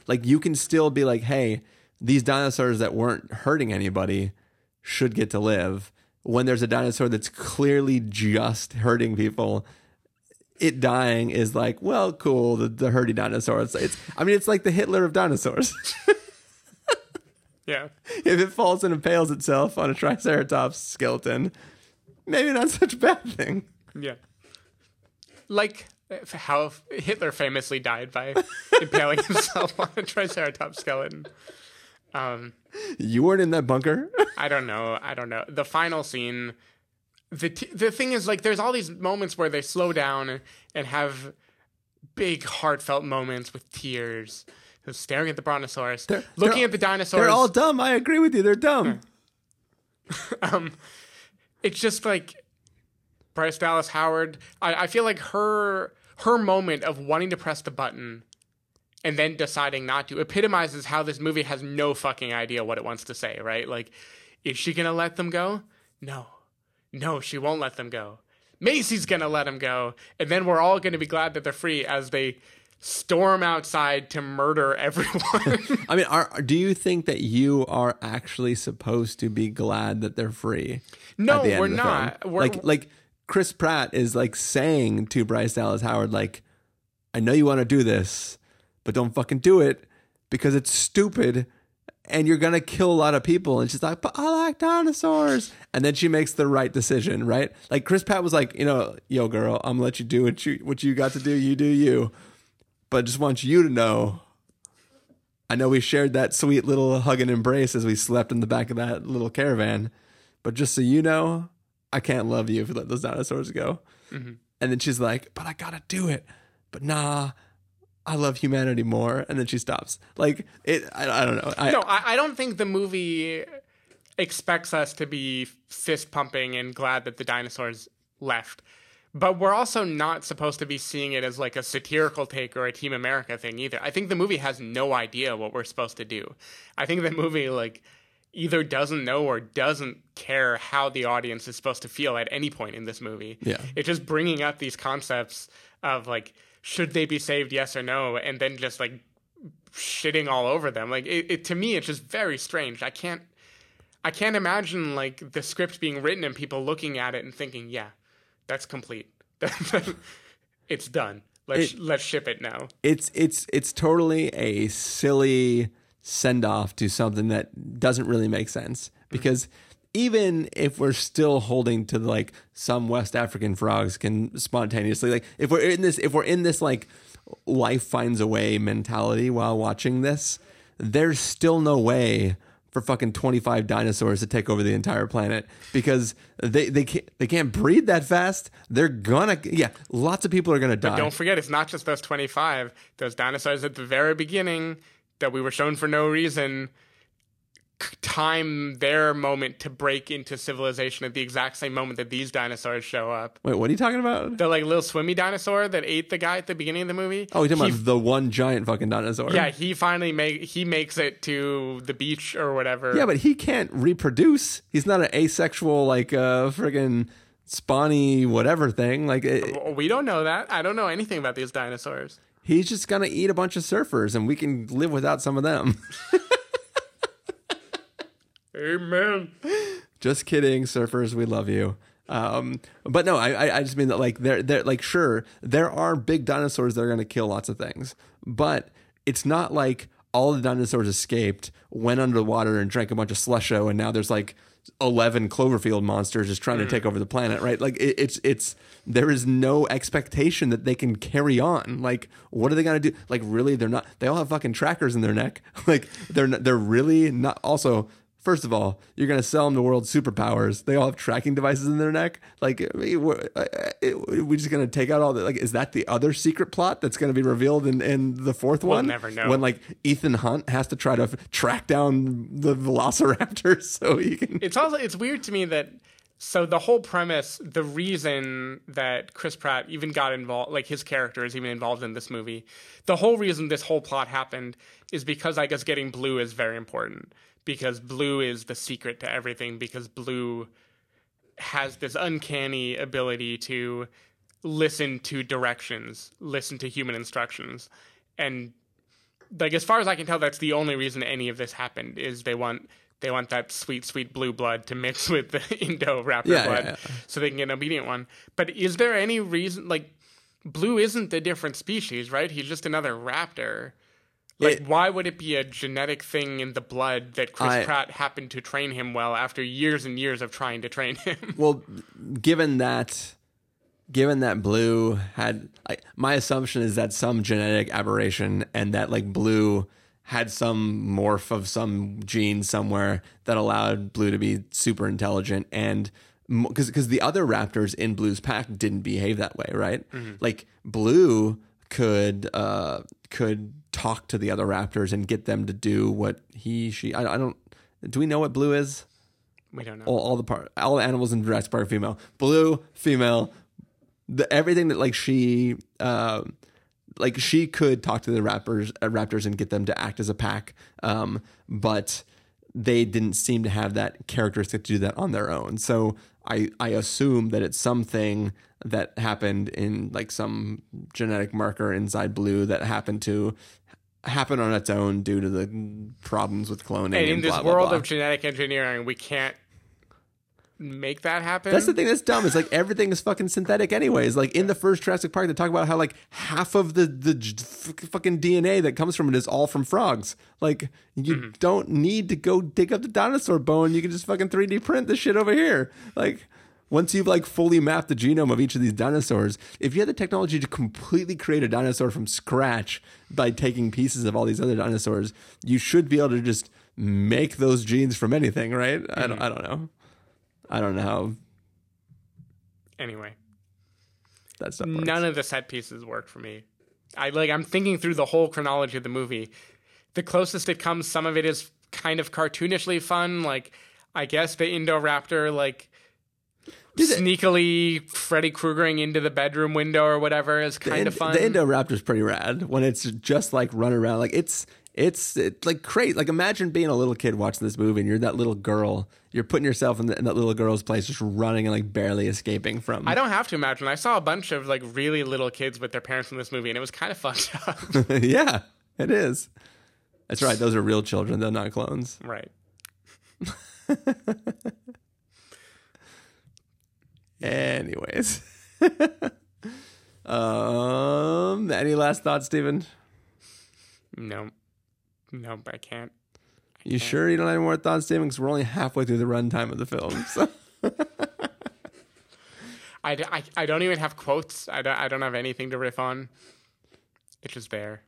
Speaker 2: like you can still be like, hey, these dinosaurs that weren't hurting anybody should get to live. When there's a dinosaur that's clearly just hurting people, it dying is like, well, cool. The, the hurdy dinosaur. It's, it's, I mean, it's like the Hitler of dinosaurs.
Speaker 1: Yeah.
Speaker 2: if it falls and impales itself on a Triceratops skeleton, maybe not such a bad thing.
Speaker 1: Yeah. Like how Hitler famously died by impaling himself on a Triceratops skeleton. Um,
Speaker 2: You weren't in that bunker.
Speaker 1: I don't know. I don't know. The final scene. The t- the thing is, like, there's all these moments where they slow down and have big heartfelt moments with tears. Staring at the brontosaurus, looking
Speaker 2: they're-
Speaker 1: at the dinosaurs.
Speaker 2: They're all dumb. I agree with you. They're dumb.
Speaker 1: um, it's just like Bryce Dallas Howard. I, I feel like her her moment of wanting to press the button and then deciding not to epitomizes how this movie has no fucking idea what it wants to say. Right? Like, is she gonna let them go? No, no, she won't let them go. Maisie's gonna let them go, and then we're all gonna be glad that they're free as they storm outside to murder everyone.
Speaker 2: I mean, are, do you think that you are actually supposed to be glad that they're free?
Speaker 1: No, we're not. We're-
Speaker 2: like, like Chris Pratt is like saying to Bryce Dallas Howard, like, I know you want to do this, but don't fucking do it because it's stupid and you're gonna kill a lot of people. And she's like, but I like dinosaurs. And then she makes the right decision, right? Like Chris Pratt was like, you know, yo, girl, I'm gonna let you do what you what you got to do. You do you. But I just want you to know. I know we shared that sweet little hug and embrace as we slept in the back of that little caravan. But just so you know, I can't love you if you let those dinosaurs go. Mm-hmm. And then she's like, but I gotta do it. But nah, I love humanity more. And then she stops. Like it, I, I don't know. I,
Speaker 1: no, I, I don't think the movie expects us to be fist pumping and glad that the dinosaurs left. But we're also not supposed to be seeing it as like a satirical take or a Team America thing either. I think the movie has no idea what we're supposed to do. I think the movie like either doesn't know or doesn't care how the audience is supposed to feel at any point in this movie.
Speaker 2: Yeah.
Speaker 1: It's just bringing up these concepts of like should they be saved yes or no and then just like shitting all over them. Like it, it to me it's just very strange. I can't I can't imagine like the script being written and people looking at it and thinking, "Yeah, that's complete. it's done. Let's
Speaker 2: It-
Speaker 1: let's ship it now."
Speaker 2: it's it's it's totally a silly send off to something that doesn't really make sense. Because even if we're still holding to like some West African frogs can spontaneously like if we're in this if we're in this like life finds a way mentality while watching this there's still no way for fucking 25 dinosaurs to take over the entire planet. Because they they can't they can't breed that fast. They're gonna yeah lots of people are gonna die.
Speaker 1: But Don't forget, it's not just those 25. Those dinosaurs at the very beginning that we were shown for no reason time their moment to break into civilization at the exact same moment that these dinosaurs show up.
Speaker 2: wait what are you talking about
Speaker 1: The like little swimmy dinosaur that ate the guy at the beginning of the movie.
Speaker 2: Oh, you're talking
Speaker 1: He
Speaker 2: about the one giant fucking dinosaur.
Speaker 1: Yeah, he finally make he makes it to the beach or whatever.
Speaker 2: Yeah, but he can't reproduce. He's not an asexual, like, uh, friggin' spawny whatever thing. Like, it,
Speaker 1: we don't know that. I don't know anything about these dinosaurs.
Speaker 2: He's just gonna eat a bunch of surfers and we can live without some of them.
Speaker 1: Amen.
Speaker 2: just kidding, surfers, we love you. Um, but no, I, I- I just mean that like they're they're like sure there are big dinosaurs that are going to kill lots of things, but it's not like all the dinosaurs escaped, went under the water and drank a bunch of slusho, and now there's like eleven Cloverfield monsters just trying to take over the planet, right? Like it, it's it's there is no expectation that they can carry on. Like what are they going to do? Like really, they're not. They all have fucking trackers in their neck. Like they're they're really not. Also, First of all, you're going to sell them the world's superpowers. They all have tracking devices in their neck. Like, we're, we're just going to take out all the, like, is that the other secret plot that's going to be revealed in, in the fourth
Speaker 1: We'll
Speaker 2: one?
Speaker 1: never know.
Speaker 2: When, like, Ethan Hunt has to try to f- track down the velociraptor so he can.
Speaker 1: It's also it's weird to me that so the whole premise, the reason that Chris Pratt even got involved, like his character is even involved in this movie, the whole reason this whole plot happened is because I guess getting blue is very important because blue is the secret to everything because blue has this uncanny ability to listen to directions, listen to human instructions, and like as far as I can tell, that's the only reason any of this happened is they want they want that sweet, sweet blue blood to mix with the Indo Raptor
Speaker 2: Yeah,
Speaker 1: blood,
Speaker 2: yeah, yeah.
Speaker 1: so they can get an obedient one. But is there any reason like Blue isn't a different species, right? He's just another raptor. Like,
Speaker 2: It-
Speaker 1: why would it be a genetic thing in the blood that Chris
Speaker 2: I-
Speaker 1: Pratt happened to train him well after years and years of trying to train him?
Speaker 2: Well, given that, given that Blue had, like, my assumption is that some genetic aberration and that like Blue had some morph of some gene somewhere that allowed Blue to be super intelligent and because because the other raptors in Blue's pack didn't behave that way, right? Like Blue could uh could talk to the other raptors and get them to do what he she I, I don't do we know what Blue is?
Speaker 1: we don't know.
Speaker 2: all, all the part all the animals in Jurassic Park are female. Blue, female. The everything that like she um like she could talk to the raptors uh, raptors and get them to act as a pack. Um but they didn't seem to have that characteristic to do that on their own. So I I assume that it's something that happened in like some genetic marker inside blue that happened to happen on its own due to the problems with cloning.
Speaker 1: and
Speaker 2: And,
Speaker 1: in this
Speaker 2: blah,
Speaker 1: world
Speaker 2: blah.
Speaker 1: of genetic engineering, we can't make that happen.
Speaker 2: That's the thing that's dumb. It's like everything is fucking synthetic, anyways. Like in the first Jurassic Park, they talk about how like half of the the f- fucking DNA that comes from it is all from frogs. Like you mm-hmm. don't need to go dig up the dinosaur bone. You can just fucking 3D print the shit over here. Like once you've like fully mapped the genome of each of these dinosaurs, if you had the technology to completely create a dinosaur from scratch by taking pieces of all these other dinosaurs, you should be able to just make those genes from anything, right? I don't. I mm-hmm. don't know. I don't know how
Speaker 1: Anyway,
Speaker 2: that stuff works.
Speaker 1: none of the set pieces work for me. I like. I'm thinking through the whole chronology of the movie. The closest it comes, some of it is kind of cartoonishly fun. Like, I guess the Indoraptor like sneakily Freddy Kruegering into the bedroom window or whatever is kind of fun.
Speaker 2: The Indoraptor's pretty rad when it's just like run around. Like it's it's it's like great. Like imagine being a little kid watching this movie and you're that little girl. You're putting yourself in, the, in that little girl's place, just running and like barely escaping from.
Speaker 1: I don't have to imagine. I saw a bunch of like really little kids with their parents in this movie, and it was kind of fucked up.
Speaker 2: yeah, it is. That's right. Those are real children. They're not clones.
Speaker 1: right.
Speaker 2: Anyways. um. Any last thoughts, Stephen?
Speaker 1: No. No, I can't.
Speaker 2: You sure you don't have any more thoughts, Stephen? Because we're only halfway through the runtime of the film. So.
Speaker 1: I, I, I don't even have quotes. I don't, I don't have anything to riff on. It's just there.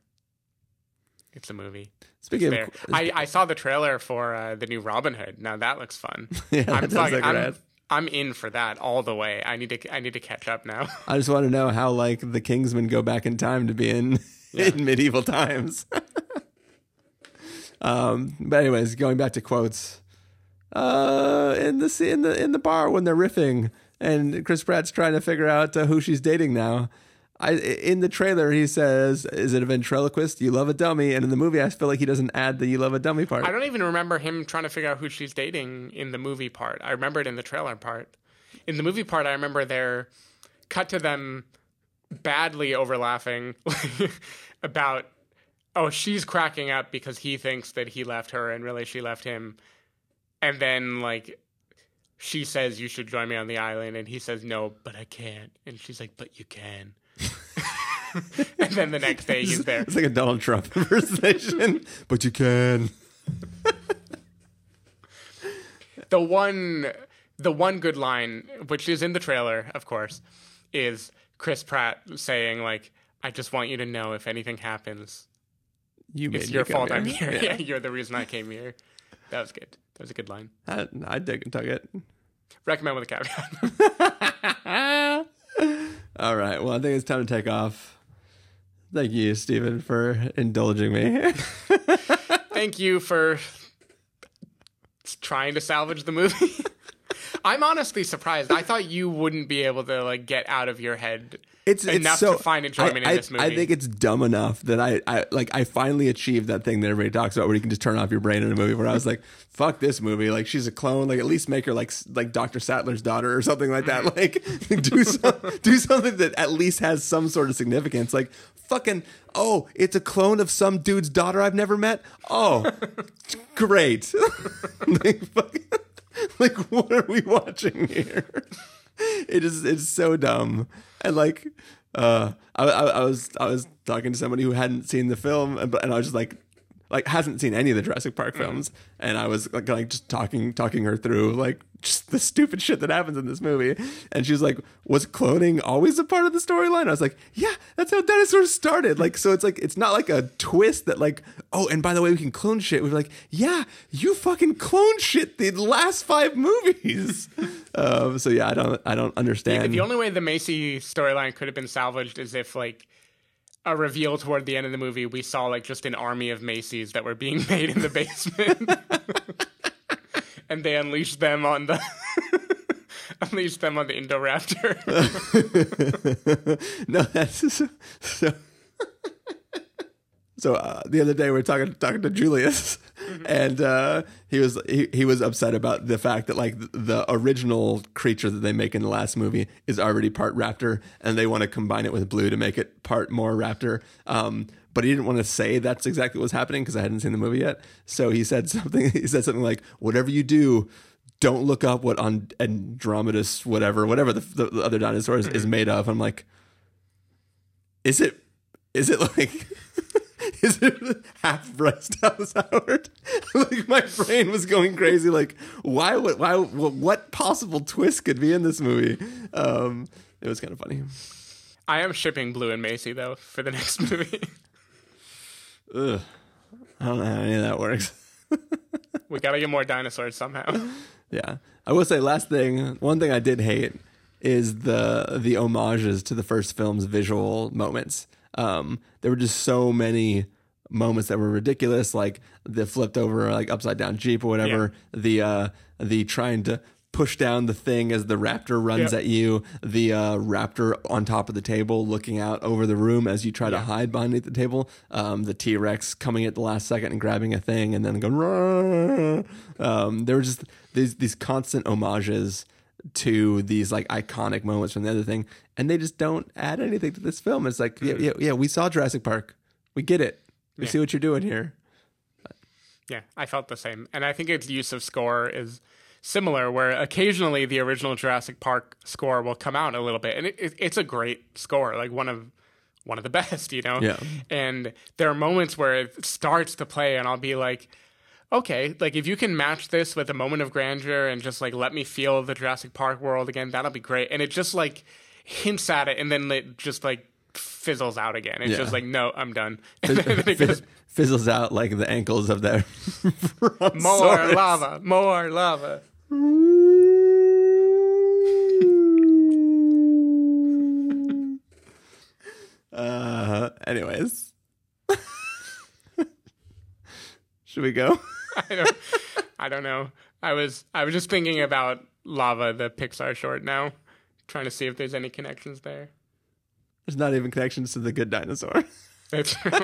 Speaker 1: It's a movie.
Speaker 2: Speaking
Speaker 1: There.
Speaker 2: of,
Speaker 1: I, I saw the trailer for uh, the new Robin Hood. Now that looks fun.
Speaker 2: Yeah, that
Speaker 1: I'm,
Speaker 2: does
Speaker 1: fucking-
Speaker 2: look
Speaker 1: I'm. I'm in for that all the way. I need to I need to catch up now.
Speaker 2: I just want to know how like the Kingsmen go back in time to be in in medieval times. um, but anyways, going back to quotes, uh, in the in the in the bar when they're riffing and Chris Pratt's trying to figure out uh, who she's dating now. I in the trailer he says, "Is it a ventriloquist? You love a dummy." And in the movie, I feel like he doesn't add the "you love a dummy" part.
Speaker 1: I don't even remember him trying to figure out who she's dating in the movie part. I remember it in the trailer part. In the movie part, I remember they're cut to them badly over laughing about, oh, she's cracking up because he thinks that he left her and really she left him. And then, like, she says, you should join me on the island. And he says, no, but I can't. And she's like, but you can. and then the next day he's there.
Speaker 2: It's like a Donald Trump impersonation, but you can.
Speaker 1: the one the one good line which is in the trailer of course is chris pratt saying like i just want you to know if anything happens
Speaker 2: You
Speaker 1: it's your fault i'm here
Speaker 2: Yeah.
Speaker 1: yeah you're the reason i came here that was good that was a good line
Speaker 2: I, I dig dug it.
Speaker 1: recommend with a caveat
Speaker 2: All right. Well, I think it's time to take off. Thank you, Stephen, for indulging me.
Speaker 1: thank you for trying to salvage the movie I'm honestly surprised. I thought you wouldn't be able to like get out of your head
Speaker 2: it's
Speaker 1: enough
Speaker 2: it's so,
Speaker 1: to find enjoyment
Speaker 2: I,
Speaker 1: in this movie.
Speaker 2: I, I think it's dumb enough that I, I like I finally achieved that thing that everybody talks about where you can just turn off your brain in a movie. Where I was like, "Fuck this movie! Like she's a clone. Like at least make her like like Doctor Sattler's daughter or something like that. Like do some, do something that at least has some sort of significance. Like fucking oh, it's a clone of some dude's daughter I've never met. Oh, great! like, fucking, like what are we watching here? it is it's so dumb and like uh I, I, I was i was talking to somebody who hadn't seen the film and, and i was just like like hasn't seen any of the jurassic park films. And i was like, like just talking talking her through like just the stupid shit that happens in this movie. And she was like was cloning always a part of the storyline? I was like yeah that's how dinosaurs started. Like so it's like it's not like a twist that like oh and by the way we can clone shit. We're like yeah you fucking clone shit the last five movies. Um, so yeah i don't i don't understand.
Speaker 1: the only way the Maisie storyline could have been salvaged is if like a reveal toward the end of the movie we saw like just an army of Maisie's that were being made in the basement. and they unleashed them on the unleashed them on the Indoraptor.
Speaker 2: no, that's so. so so uh, the other day we are talking talking to Julius, and uh, he was he, he was upset about the fact that like the original creature that they make in the last movie is already part raptor, and they want to combine it with blue to make it part more raptor. Um, but he didn't want to say that's exactly what's happening because I hadn't seen the movie yet. So he said something. He said something like, "Whatever you do." Don't look up what on Indominus, whatever, whatever the, the, the other dinosaurs is made of. I'm like, is it is it like is it half Bryce Dallas Howard? like my brain was going crazy. Like why would why what possible twist could be in this movie? Um, it was kind of funny.
Speaker 1: I am shipping Blue and Maisie though for the next movie.
Speaker 2: Ugh. I don't know how any of that works.
Speaker 1: we gotta get more dinosaurs somehow.
Speaker 2: Yeah, I will say last thing. One thing I did hate is the the homages to the first film's visual moments. Um, there were just so many moments that were ridiculous, like the flipped over like upside down jeep or whatever. Yeah. The uh, the trying to push down the thing as the raptor runs yep. at you. The uh, raptor on top of the table looking out over the room as you try yeah. to hide beneath the table. Um, the T Rex coming at the last second and grabbing a thing and then going. Um, there were just these these constant homages to these like iconic moments from the other thing, and they just don't add anything to this film. It's like, yeah, mm. yeah, yeah we saw Jurassic Park, we get it, we yeah. see what you're doing here.
Speaker 1: Yeah, I felt the same, and I think its use of score is similar, where occasionally the original Jurassic Park score will come out a little bit, and it, it, it's a great score, like one of one of the best, you know.
Speaker 2: Yeah.
Speaker 1: And there are moments where it starts to play, and I'll be like okay, like if you can match this with a moment of grandeur and just like let me feel the Jurassic Park world again, that'll be great. And it just like hints at it and then it just like fizzles out again. It's yeah. just like, no, I'm done.
Speaker 2: Fizz- fizz- fizzles out like the ankles of that.
Speaker 1: more lava, more lava.
Speaker 2: uh, anyways. Should we go?
Speaker 1: I don't. I don't know. I was. I was just thinking about Lava, the Pixar short. Now, trying to see if there's any connections there.
Speaker 2: There's not even connections to the Good Dinosaur.
Speaker 1: True.